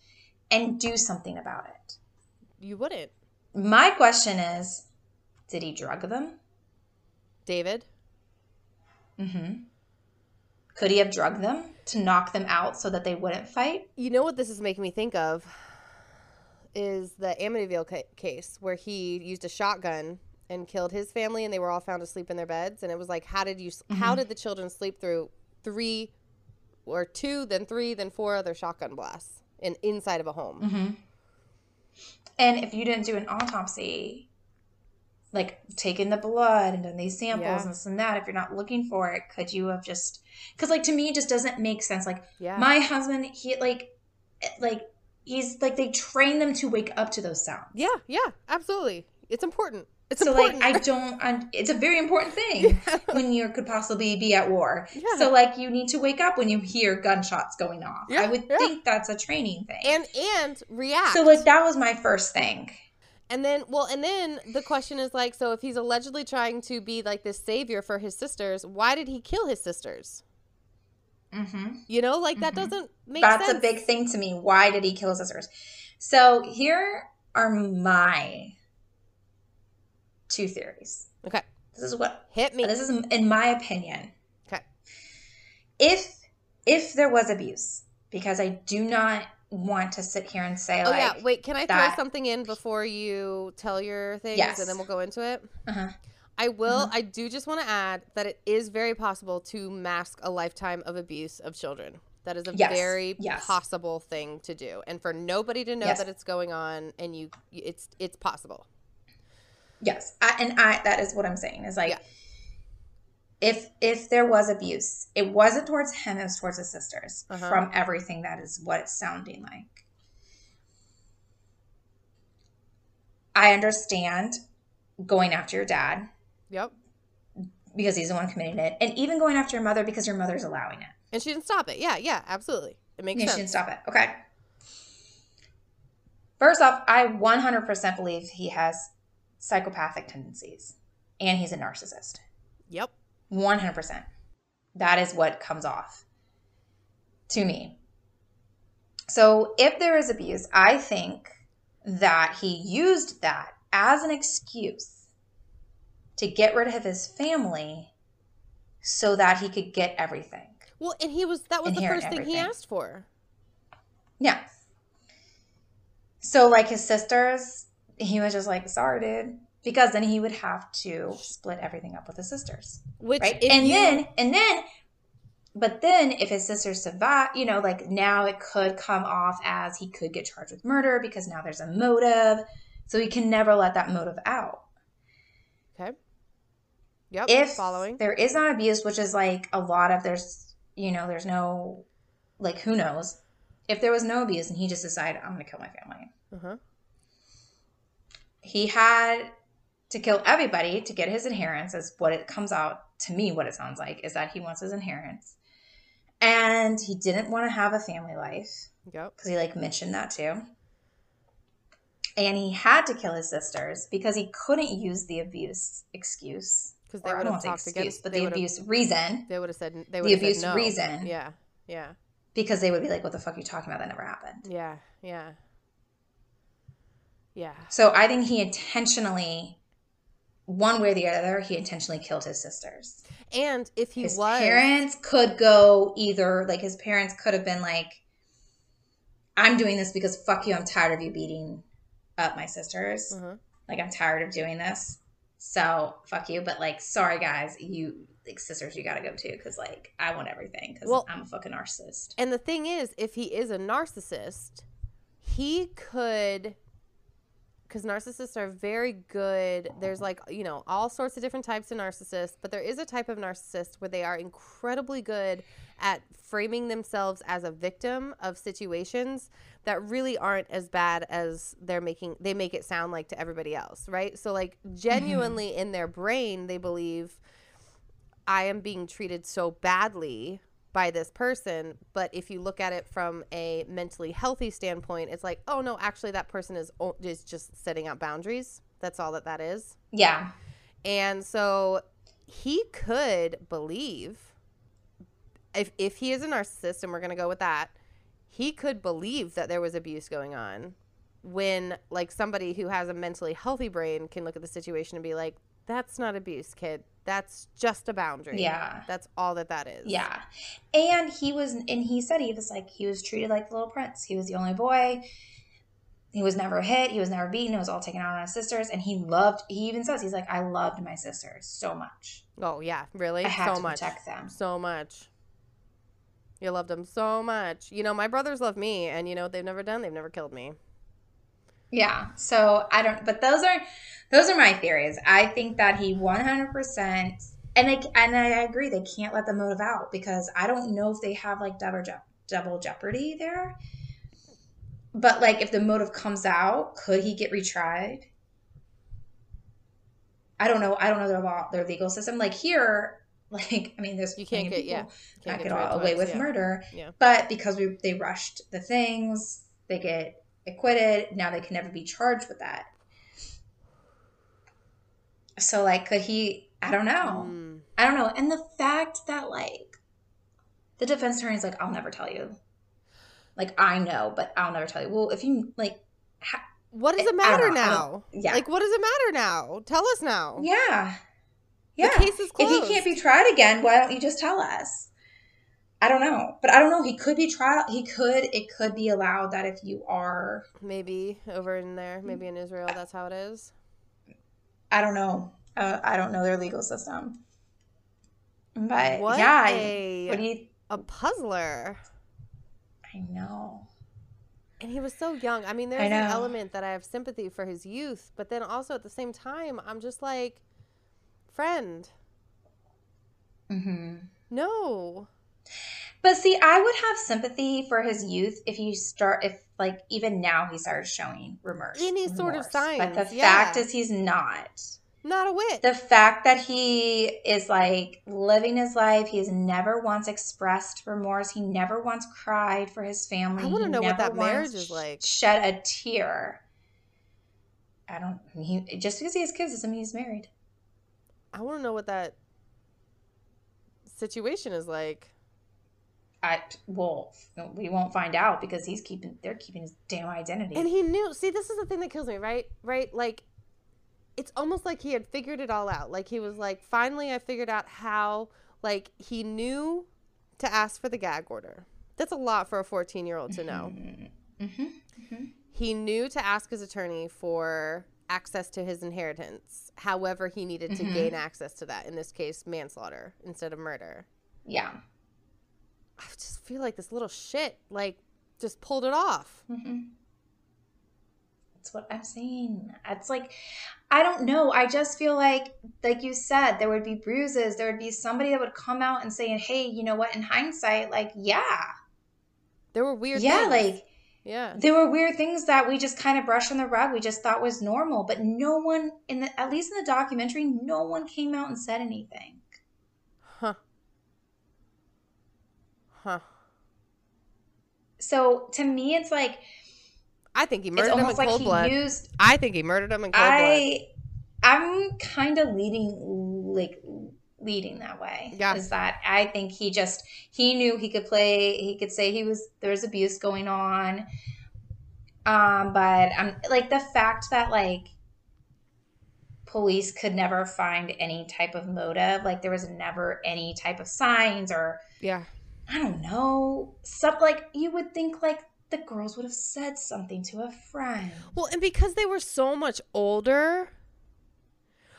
and do something about it? You wouldn't, My question is, did he drug them? David. Mm-hmm. Could he have drugged them to knock them out so that they wouldn't fight? You know what this is making me think of is the Amityville ca- case where he used a shotgun and killed his family, and they were all found asleep in their beds. And it was like, how did you? s How did the children sleep through three, or two, then three, then four other shotgun blasts in inside of a home? Mm-hmm. And if you didn't do an autopsy, like taking the blood and done these samples Yeah. and this and that, if you're not looking for it, could you have just? Because like to me, it just doesn't make sense. Like Yeah. my husband, he like, eh, like he's like they train them to wake up to those sounds. yeah, yeah, absolutely. It's important. It's So important. like I don't, I'm, it's a very important thing when you could possibly be at war. Yeah. So like you need to wake up when you hear gunshots going off. Yeah, I would yeah. think that's a training thing. and and react. so like that was my first thing. And then, well, and then the question is like, so if he's allegedly trying to be like this savior for his sisters, why did he kill his sisters? Mm-hmm. You know, like that Mhm. doesn't make That's sense. a big thing to me. Why did he kill his sisters? So here are my two theories. Okay, This is what hit me. this is in my opinion. Okay, If if there was abuse, because I do not want to sit here and say oh like, yeah, wait, can I throw something in before you tell your things, Yes. and then we'll go into it? uh-huh. I will. Uh-huh. I do just want to add that it is very possible to mask a lifetime of abuse of children. That is a Yes, very yes. possible thing to do, and for nobody to know that it's going on, and you, it's it's possible. Yes, I, and I that is what I'm saying is like Yeah. if if there was abuse, it wasn't towards him, it was towards his sisters. Uh-huh. From everything that is what it's sounding like. I understand going after your dad Yep. because he's the one committing it, and even going after your mother because your mother's allowing it. And she didn't stop it. Yeah, yeah, absolutely. It makes sense. shouldn't stop it. Okay. First off, I 100% believe he has psychopathic tendencies and he's a narcissist. Yep. 100%. That is what comes off to me. So, if there is abuse, I think that he used that as an excuse to get rid of his family so that he could get everything. Well, and he was that was the first thing he asked for. Yeah. So, like his sisters, he was just like, sorry, dude. Because then he would have to split everything up with his sisters. Which right and you- then and then but then if his sister survive you know like now it could come off as he could get charged with murder because now there's a motive so he can never let that motive out Okay. Yep. if following. there is not abuse which is like a lot of there's you know there's no like who knows if there was no abuse and he just decided i'm gonna kill my family Uh-huh. He had to kill everybody to get his inheritance is what it comes out to me what it sounds like is that he wants his inheritance and he didn't want to have a family life Yep. because he like mentioned that too and he had to kill his sisters because he couldn't use the abuse excuse Because they would have want to say talked excuse against but the abuse reason They would have said they the would have abuse no. reason. Yeah. Yeah. because they would be like what the fuck are you talking about that never happened Yeah. Yeah. Yeah. so i think he intentionally one way or the other he intentionally killed his sisters And if he his was parents could go either like his parents could have been like I'm doing this because fuck you. I'm tired of you beating up my sisters. Uh-huh. Like I'm tired of doing this. So fuck you. But like, sorry guys, you like sisters, you gotta go too because like I want everything because Well- I'm a fucking narcissist. And the thing is, if he is a narcissist, he could because narcissists are very good. There's like, you know, all sorts of different types of narcissists, but there is a type of narcissist where they are incredibly good at framing themselves as a victim of situations that really aren't as bad as they're making they make it sound like to everybody else, right? So like genuinely in their brain they believe I am being treated so badly by this person, but if you look at it from a mentally healthy standpoint, it's like, oh no, actually that person is o- is just setting out boundaries. That's all that that is. Yeah. And so he could believe if if he is a narcissist and we're going to go with that, he could believe that there was abuse going on when like somebody who has a mentally healthy brain can look at the situation and be like that's not abuse, kid. That's just a boundary. Yeah. That's all that that is. Yeah. And he was, and he said he was like, he was treated like the little prince. He was the only boy. He was never hit. He was never beaten. It was all taken out on his sisters. And he loved, he even says, he's like, I loved my sisters so much. Oh yeah, really? I had so to much. protect them. So much. You loved them so much. You know, my brothers love me, and you know what they've never done? They've never killed me. Yeah. So I don't, but those are, those are my theories. I think that he 100%, and they, and I agree, they can't let the motive out because I don't know if they have like double, je- double jeopardy there. But like, if the motive comes out, could he get retried? I don't know. I don't know their law, their legal system. Like here, like I mean, there's You can't get yeah. Can't that get get away twice, with yeah. murder. Yeah. But because we they rushed the things, they get acquitted. Now they can never be charged with that. So like, could he? I don't know. Mm. I don't know. And the fact that like the defense attorney's like, I'll never tell you. Like I know, but I'll never tell you. Well, if you like, ha- What does it matter know. I don't- now? yeah, Like, what does it matter now? Tell us now. yeah, yeah. The case is closed. If he can't be tried again, why don't you just tell us? I don't know, but I don't know. He could be trial. He could. It could be allowed that if you are, Maybe over in there, maybe in Israel, that's how it is. I don't know. Uh, I don't know their legal system. But What yeah, a what do you? a puzzler. I know. And he was so young. I mean, there's I an element that I have sympathy for his youth, but then also at the same time, I'm just like, friend, hmm no. But see, I would have sympathy for his youth if you start, if like even now he started showing remorse. Any sort of remorse. But the yeah. fact is, he's not. Not a whit. The fact that he is like living his life, he has never once expressed remorse. He never once cried for his family. I wanna know what that marriage is like. Shed a tear. I don't. He just because he has kids doesn't mean he's married. I want to know what that situation is like. I well, we won't find out because he's keeping. They're keeping his damn identity. And he knew. See, this is the thing that kills me, right? Right? Like, it's almost like he had figured it all out. Like, he was like, finally, I figured out how, like, he knew to ask for the gag order. That's a lot for a 14 year old to know. mm-hmm. He knew to ask his attorney for access to his inheritance. However, he needed to Mhm. gain access to that. In this case, manslaughter instead of murder. Yeah. I just feel like this little shit, like, just pulled it off. Mm-hmm. That's what I'm saying. It's like, I don't know. I just feel like, like you said, there would be bruises. There would be somebody that would come out and say, "Hey, you know what? In hindsight, like, yeah, There were weird yeah, things. like yeah. there were weird things that we just kind of brushed on the rug. We just thought was normal, but no one in the, at least in the documentary, no one came out and said anything. Huh. Huh. So to me, it's like I think he murdered him in like cold he blood. used I think he murdered him in cold blood. I I'm kind of leading like leading that way. Yeah. Is that I think he just he knew he could play he could say he was there was abuse going on. Um but I'm like the fact that like police could never find any type of motive, like there was never any type of signs or Yeah. I don't know, stuff like you would think like the girls would have said something to a friend. Well, and because they were so much older,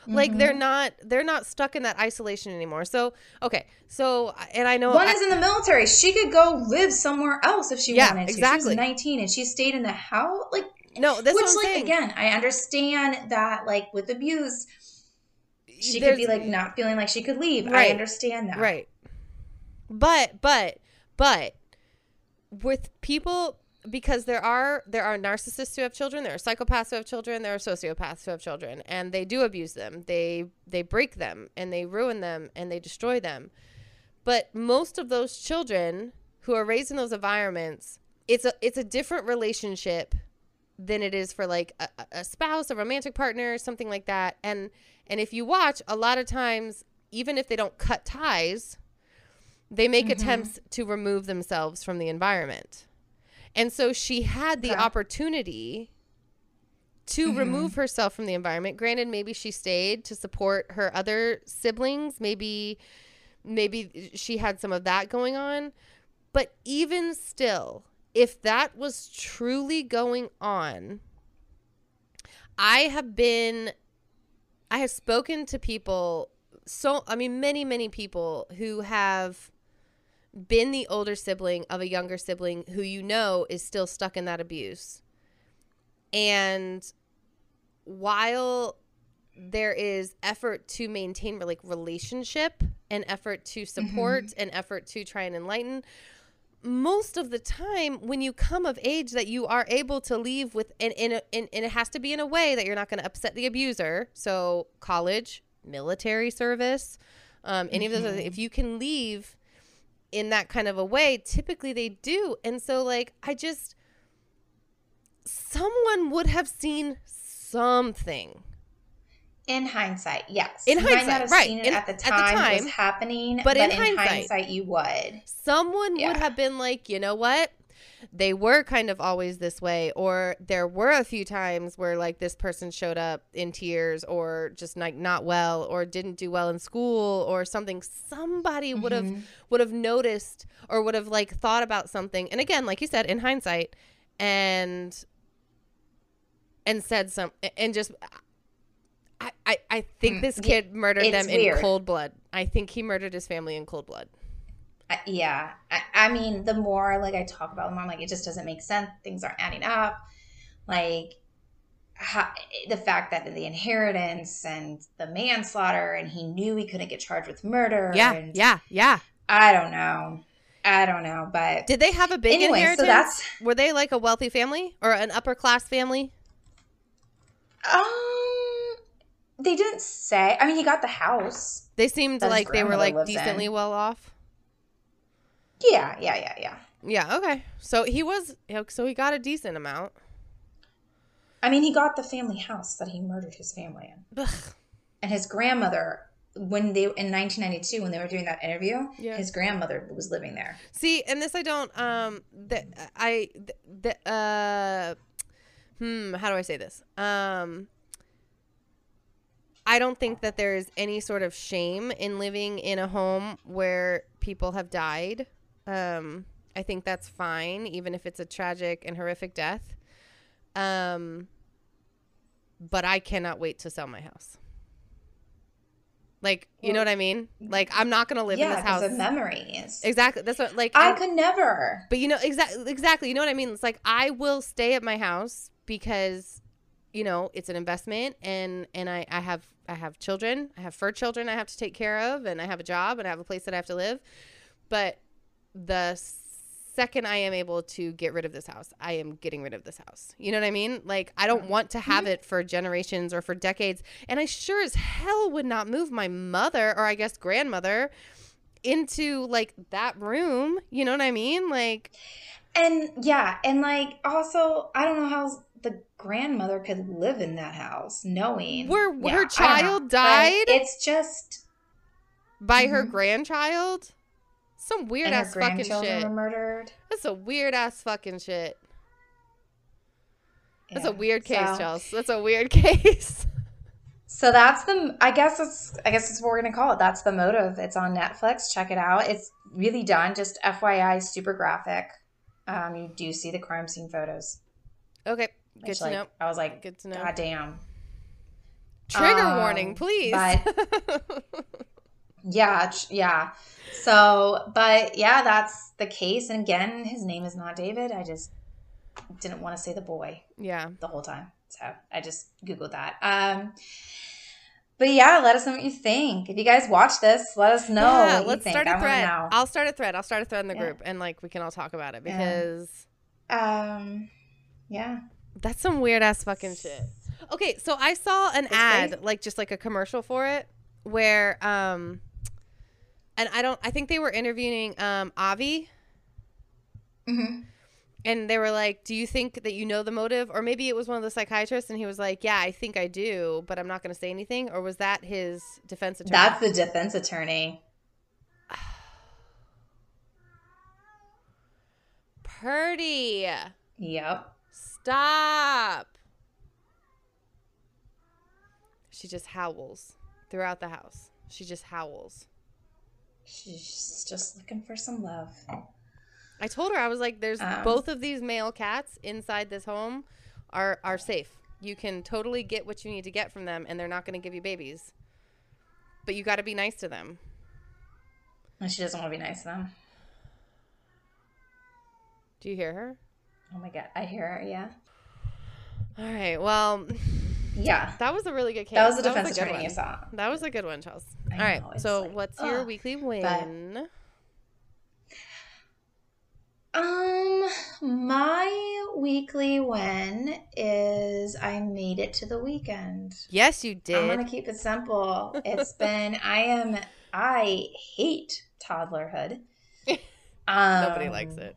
like they're Mhm. not they're not stuck in that isolation anymore. So okay, so and I know One I- is in the military. She could go live somewhere else if she Yeah, wanted to. She was 19 and she stayed in the house. Like, no, that's which, like, saying. again, I understand that, like, with abuse, she could be like not feeling like she could leave. I understand that. Right. But but but with people because there are there are narcissists who have children, there are psychopaths who have children, there are sociopaths who have children and they do abuse them. They they break them and they ruin them and they destroy them. But most of those children who are raised in those environments, it's a it's a different relationship than it is for like a, a spouse, a romantic partner, something like that. And and if you watch, a lot of times, even if they don't cut ties, they make mm-hmm. attempts to remove themselves from the environment. And so she had the opportunity to mm-hmm. remove herself from the environment. Granted, maybe she stayed to support her other siblings. Maybe maybe she had some of that going on. But even still, if that was truly going on, I have been I have spoken to people so I mean many many people who have been the older sibling of a younger sibling who you know is still stuck in that abuse. And while there is effort to maintain like relationship and effort to support and effort to try and enlighten most of the time when you come of age that you are able to leave with and in, a, in and it has to be in a way that you're not going to upset the abuser. So college military service um, any of those if you can leave in that kind of a way typically they do and so like i just someone would have seen something In hindsight, yes. In You might hindsight, not have right. seen it In- at the at the time, it was happening, but but, in in, hindsight- hindsight, you would. someone would have been like, you know what? They were kind of always this way, or there were a few times where like this person showed up in tears, or just like not well, or didn't do well in school, or something. Somebody would have Mm-hmm. would have noticed, or would have like thought about something. And again, like you said, in hindsight, and and said some, and just. I, I, I think Mm, this kid murdered it's them in weird. cold blood. I think he murdered his family in cold blood. I- yeah I, I mean the more like i talk about the more i'm like it just doesn't make sense things aren't adding up like how, the fact that the inheritance and the manslaughter and he knew he couldn't get charged with murder Yeah, and yeah, yeah. i don't know i don't know but Did they have a big Anyway, so inheritance? that's- Were they like a wealthy family or an upper class family? um they didn't say i mean he got the house They seemed like they were like decently in. well off. Yeah yeah yeah yeah Yeah, okay. So he was so he got a decent amount. i mean he got the family house that he murdered his family in Ugh. and his grandmother when they in 1992 when they were doing that interview Yeah. his grandmother was living there See, and this I don't um that I the uh hmm how do I say this? Um I don't think that there is any sort of shame in living in a home where people have died. Um I think that's fine even if it's a tragic and horrific death. Um but I cannot wait to sell my house. Like, you know what I mean? Like I'm not going to live in this house. of memories Exactly. That's what like i and- could never but you know exactly exactly. You know what I mean? It's like I will stay at my house because you know, it's an investment and and I I have I have children. I have fur children I have to take care of and I have a job and I have a place that I have to live. But the second I am able to get rid of this house, I am getting rid of this house. You know what I mean? Like I don't want to have it for generations or for decades. And I sure as hell would not move my mother or I guess grandmother into like that room. You know what I mean? Like and yeah and like also i don't know how the grandmother could live in that house knowing Where Yeah, her child But died it's just by her Mhm. grandchild. Some weird ass fucking shit. were murdered That's a weird ass fucking shit. That's a weird case, So- Chelsea. That's a weird case. So that's the I guess it's. I guess it's what we're gonna call it. That's the motive. It's on Netflix. Check it out. It's really done. Just FYI, super graphic. um, you do see the crime scene photos. Okay, good Which, to like, know. I was like, Good to know. God damn. Trigger Um, warning, please. Yeah, yeah. So, but yeah, that's the case. And again, his name is not David. I just didn't want to say the boy yeah. the whole time. So I just Googled that. Um, but yeah, let us know what you think. If you guys watch this, let us know. yeah, what let's think. start a thread. I'll start a thread. I'll start a thread in the Yeah. group and like we can all talk about it Yeah. because Um, yeah. that's some weird ass fucking shit. Okay, so I saw an It's ad, crazy. like just like a commercial for it, where um, and I don't, I think they were interviewing um Avi, hmm and they were like, "Do you think that you know the motive?" Or maybe it was one of the psychiatrists, and he was like, "Yeah, I think I do, but I'm not going to say anything." Or was that his defense attorney? That's the defense attorney. Purdy. Yep. Stop. She just howls throughout the house. She just howls. She's just looking for some love. I told her I was like, "There's Um, both of these male cats inside this home are are safe. You can totally get what you need to get from them, and they're not going to give you babies. But you got to be nice to them." And she doesn't want to be nice to them. Do you hear her? Oh my god, I hear her. Yeah. All right. Well, Yeah. that was a really good case. That was a defense good attorney one. you saw. That was a good one, Chels. I All right. know, it's So, like, what's your weekly win? Um, my weekly win is I made it to the weekend. yes, you did. I'm gonna keep it simple. It's been I am I hate toddlerhood. Um, Nobody likes it.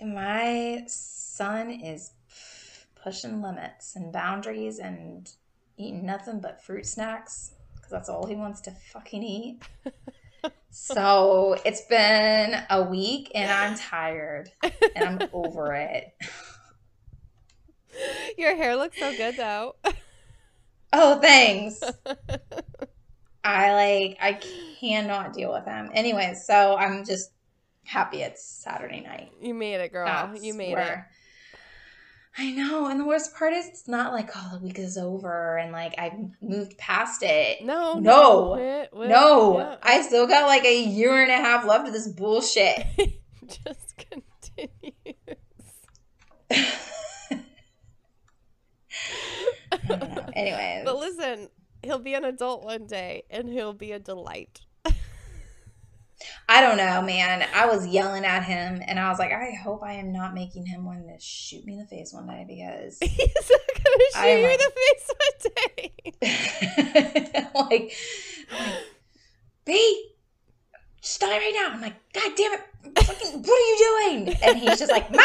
My son is pushing limits and boundaries and eating nothing but fruit snacks because that's all he wants to fucking eat. so it's been a week and I'm tired and I'm over it. Your hair looks so good though. Oh, thanks. I like I cannot deal with him. Anyway, so I'm just happy it's Saturday night. you made it, girl. That's you made it. I know, and the worst part is it's not like oh the week is over and like I've moved past it. No, No. Wait, No, yeah. I still got like a year and a half left of this bullshit. just continues. I. Anyways, But listen, he'll be an adult one day, and he'll be a delight. I don't know, man. I was yelling at him, and I was like, I hope I am not making him want to shoot me in the face one day because He's not gonna shoot you in the face one day. like, like, B, just die right now. I'm like, God damn it, fucking, what are you doing? And he's just like, Ma.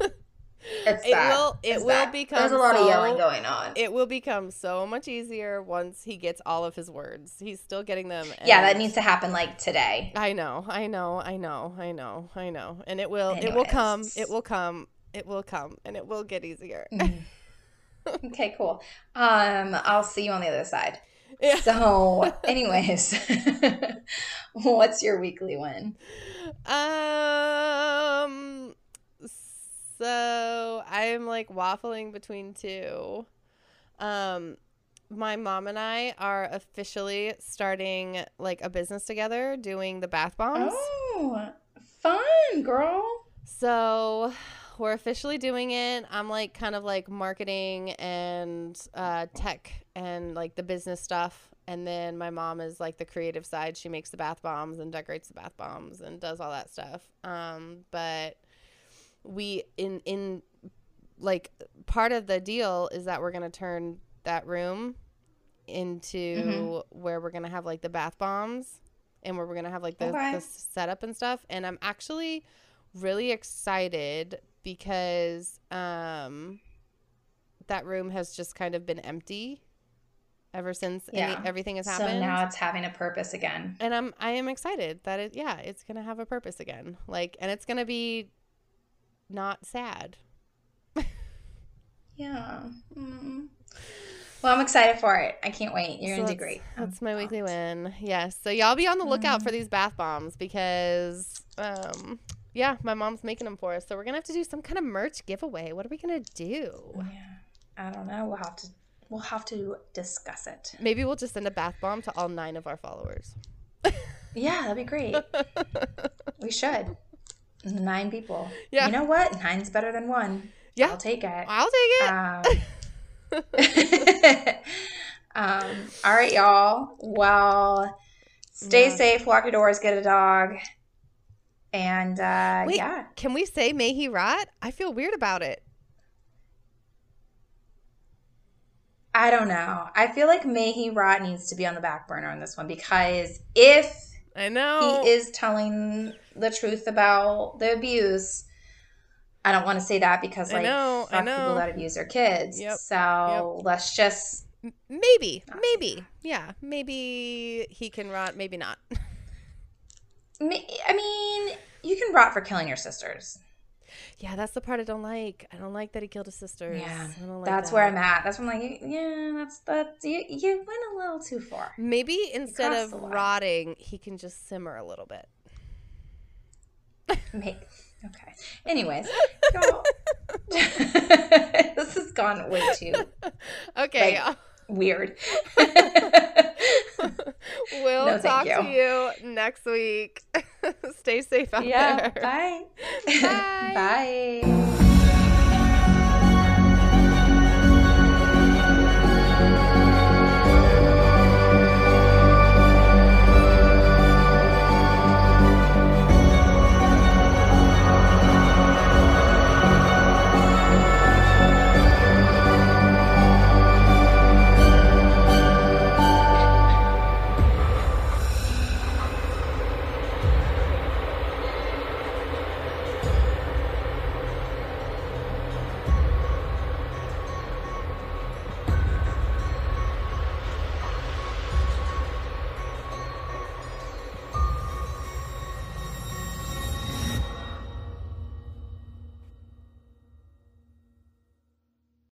It's It bad. will- it It's will become There's a lot so- of yelling going on. It will become so much easier once he gets all of his words. He's still getting them. yeah, that needs to happen like today. I know, I know, I know, I know, I know, and it will, it will come, it will come, it will come, and it will get easier. Mm. okay, cool. Um, I'll see you on the other side. Yeah. So, anyways, what's your weekly win? Um, so I'm like waffling between two. Um, my mom and I are officially starting like a business together, doing the bath bombs. Oh, fun, girl. So we're officially doing it. I'm like kind of like marketing and uh, tech and like the business stuff. And then my mom is like the creative side. She makes the bath bombs and decorates the bath bombs and does all that stuff. Um, but we in in like part of the deal is that we're gonna turn that room into Mhm. where we're gonna have like the bath bombs and where we're gonna have like the, Okay. the setup and stuff. And I'm actually really excited because um that room has just kind of been empty ever since any, everything has happened. So now it's having a purpose again. and I'm I am excited that it yeah, it's going to have a purpose again. Like and it's going to be not sad. Yeah. Mm. Well, I'm excited for it. I can't wait. You're So gonna do that's- great. I'm That's my weekly win. Yes. So y'all be on the lookout Mm. for these bath bombs because um, yeah, my mom's making them for us, so we're gonna have to do some kind of merch giveaway. What are we gonna do? Yeah. I don't know. We'll have to we'll have to discuss it. Maybe we'll just send a bath bomb to all nine of our followers. Yeah, that'd be great. we should. Nine people. Yeah. You know what? Nine's better than one. Yeah. I'll take it. I'll take it. Um, um, all right, y'all. Well, stay Yeah. safe, lock your doors, get a dog. And uh, Wait, yeah. can we say may he rot? I feel weird about it. I don't know. I feel like May He Rot needs to be on the back burner on this one because if I know. he is telling the truth about the abuse, I don't want to say that because I like know, I fuck know. people that abuse their kids. Yep, So let's just maybe, maybe, yeah, maybe he can rot, maybe not. I mean, you can rot for killing your sisters. Yeah, that's the part I don't like. I don't like that he killed his sisters. Yeah, I don't like That's where I'm at. That's when I'm like, yeah, that's that's you, you went a little too far. Maybe instead of rotting, he can just simmer a little bit. Make okay. Anyways, y'all, this has gone way too Okay, Like- uh, weird. we'll No, talk you. to you next week. Stay safe out yeah. there. Bye. Bye. bye.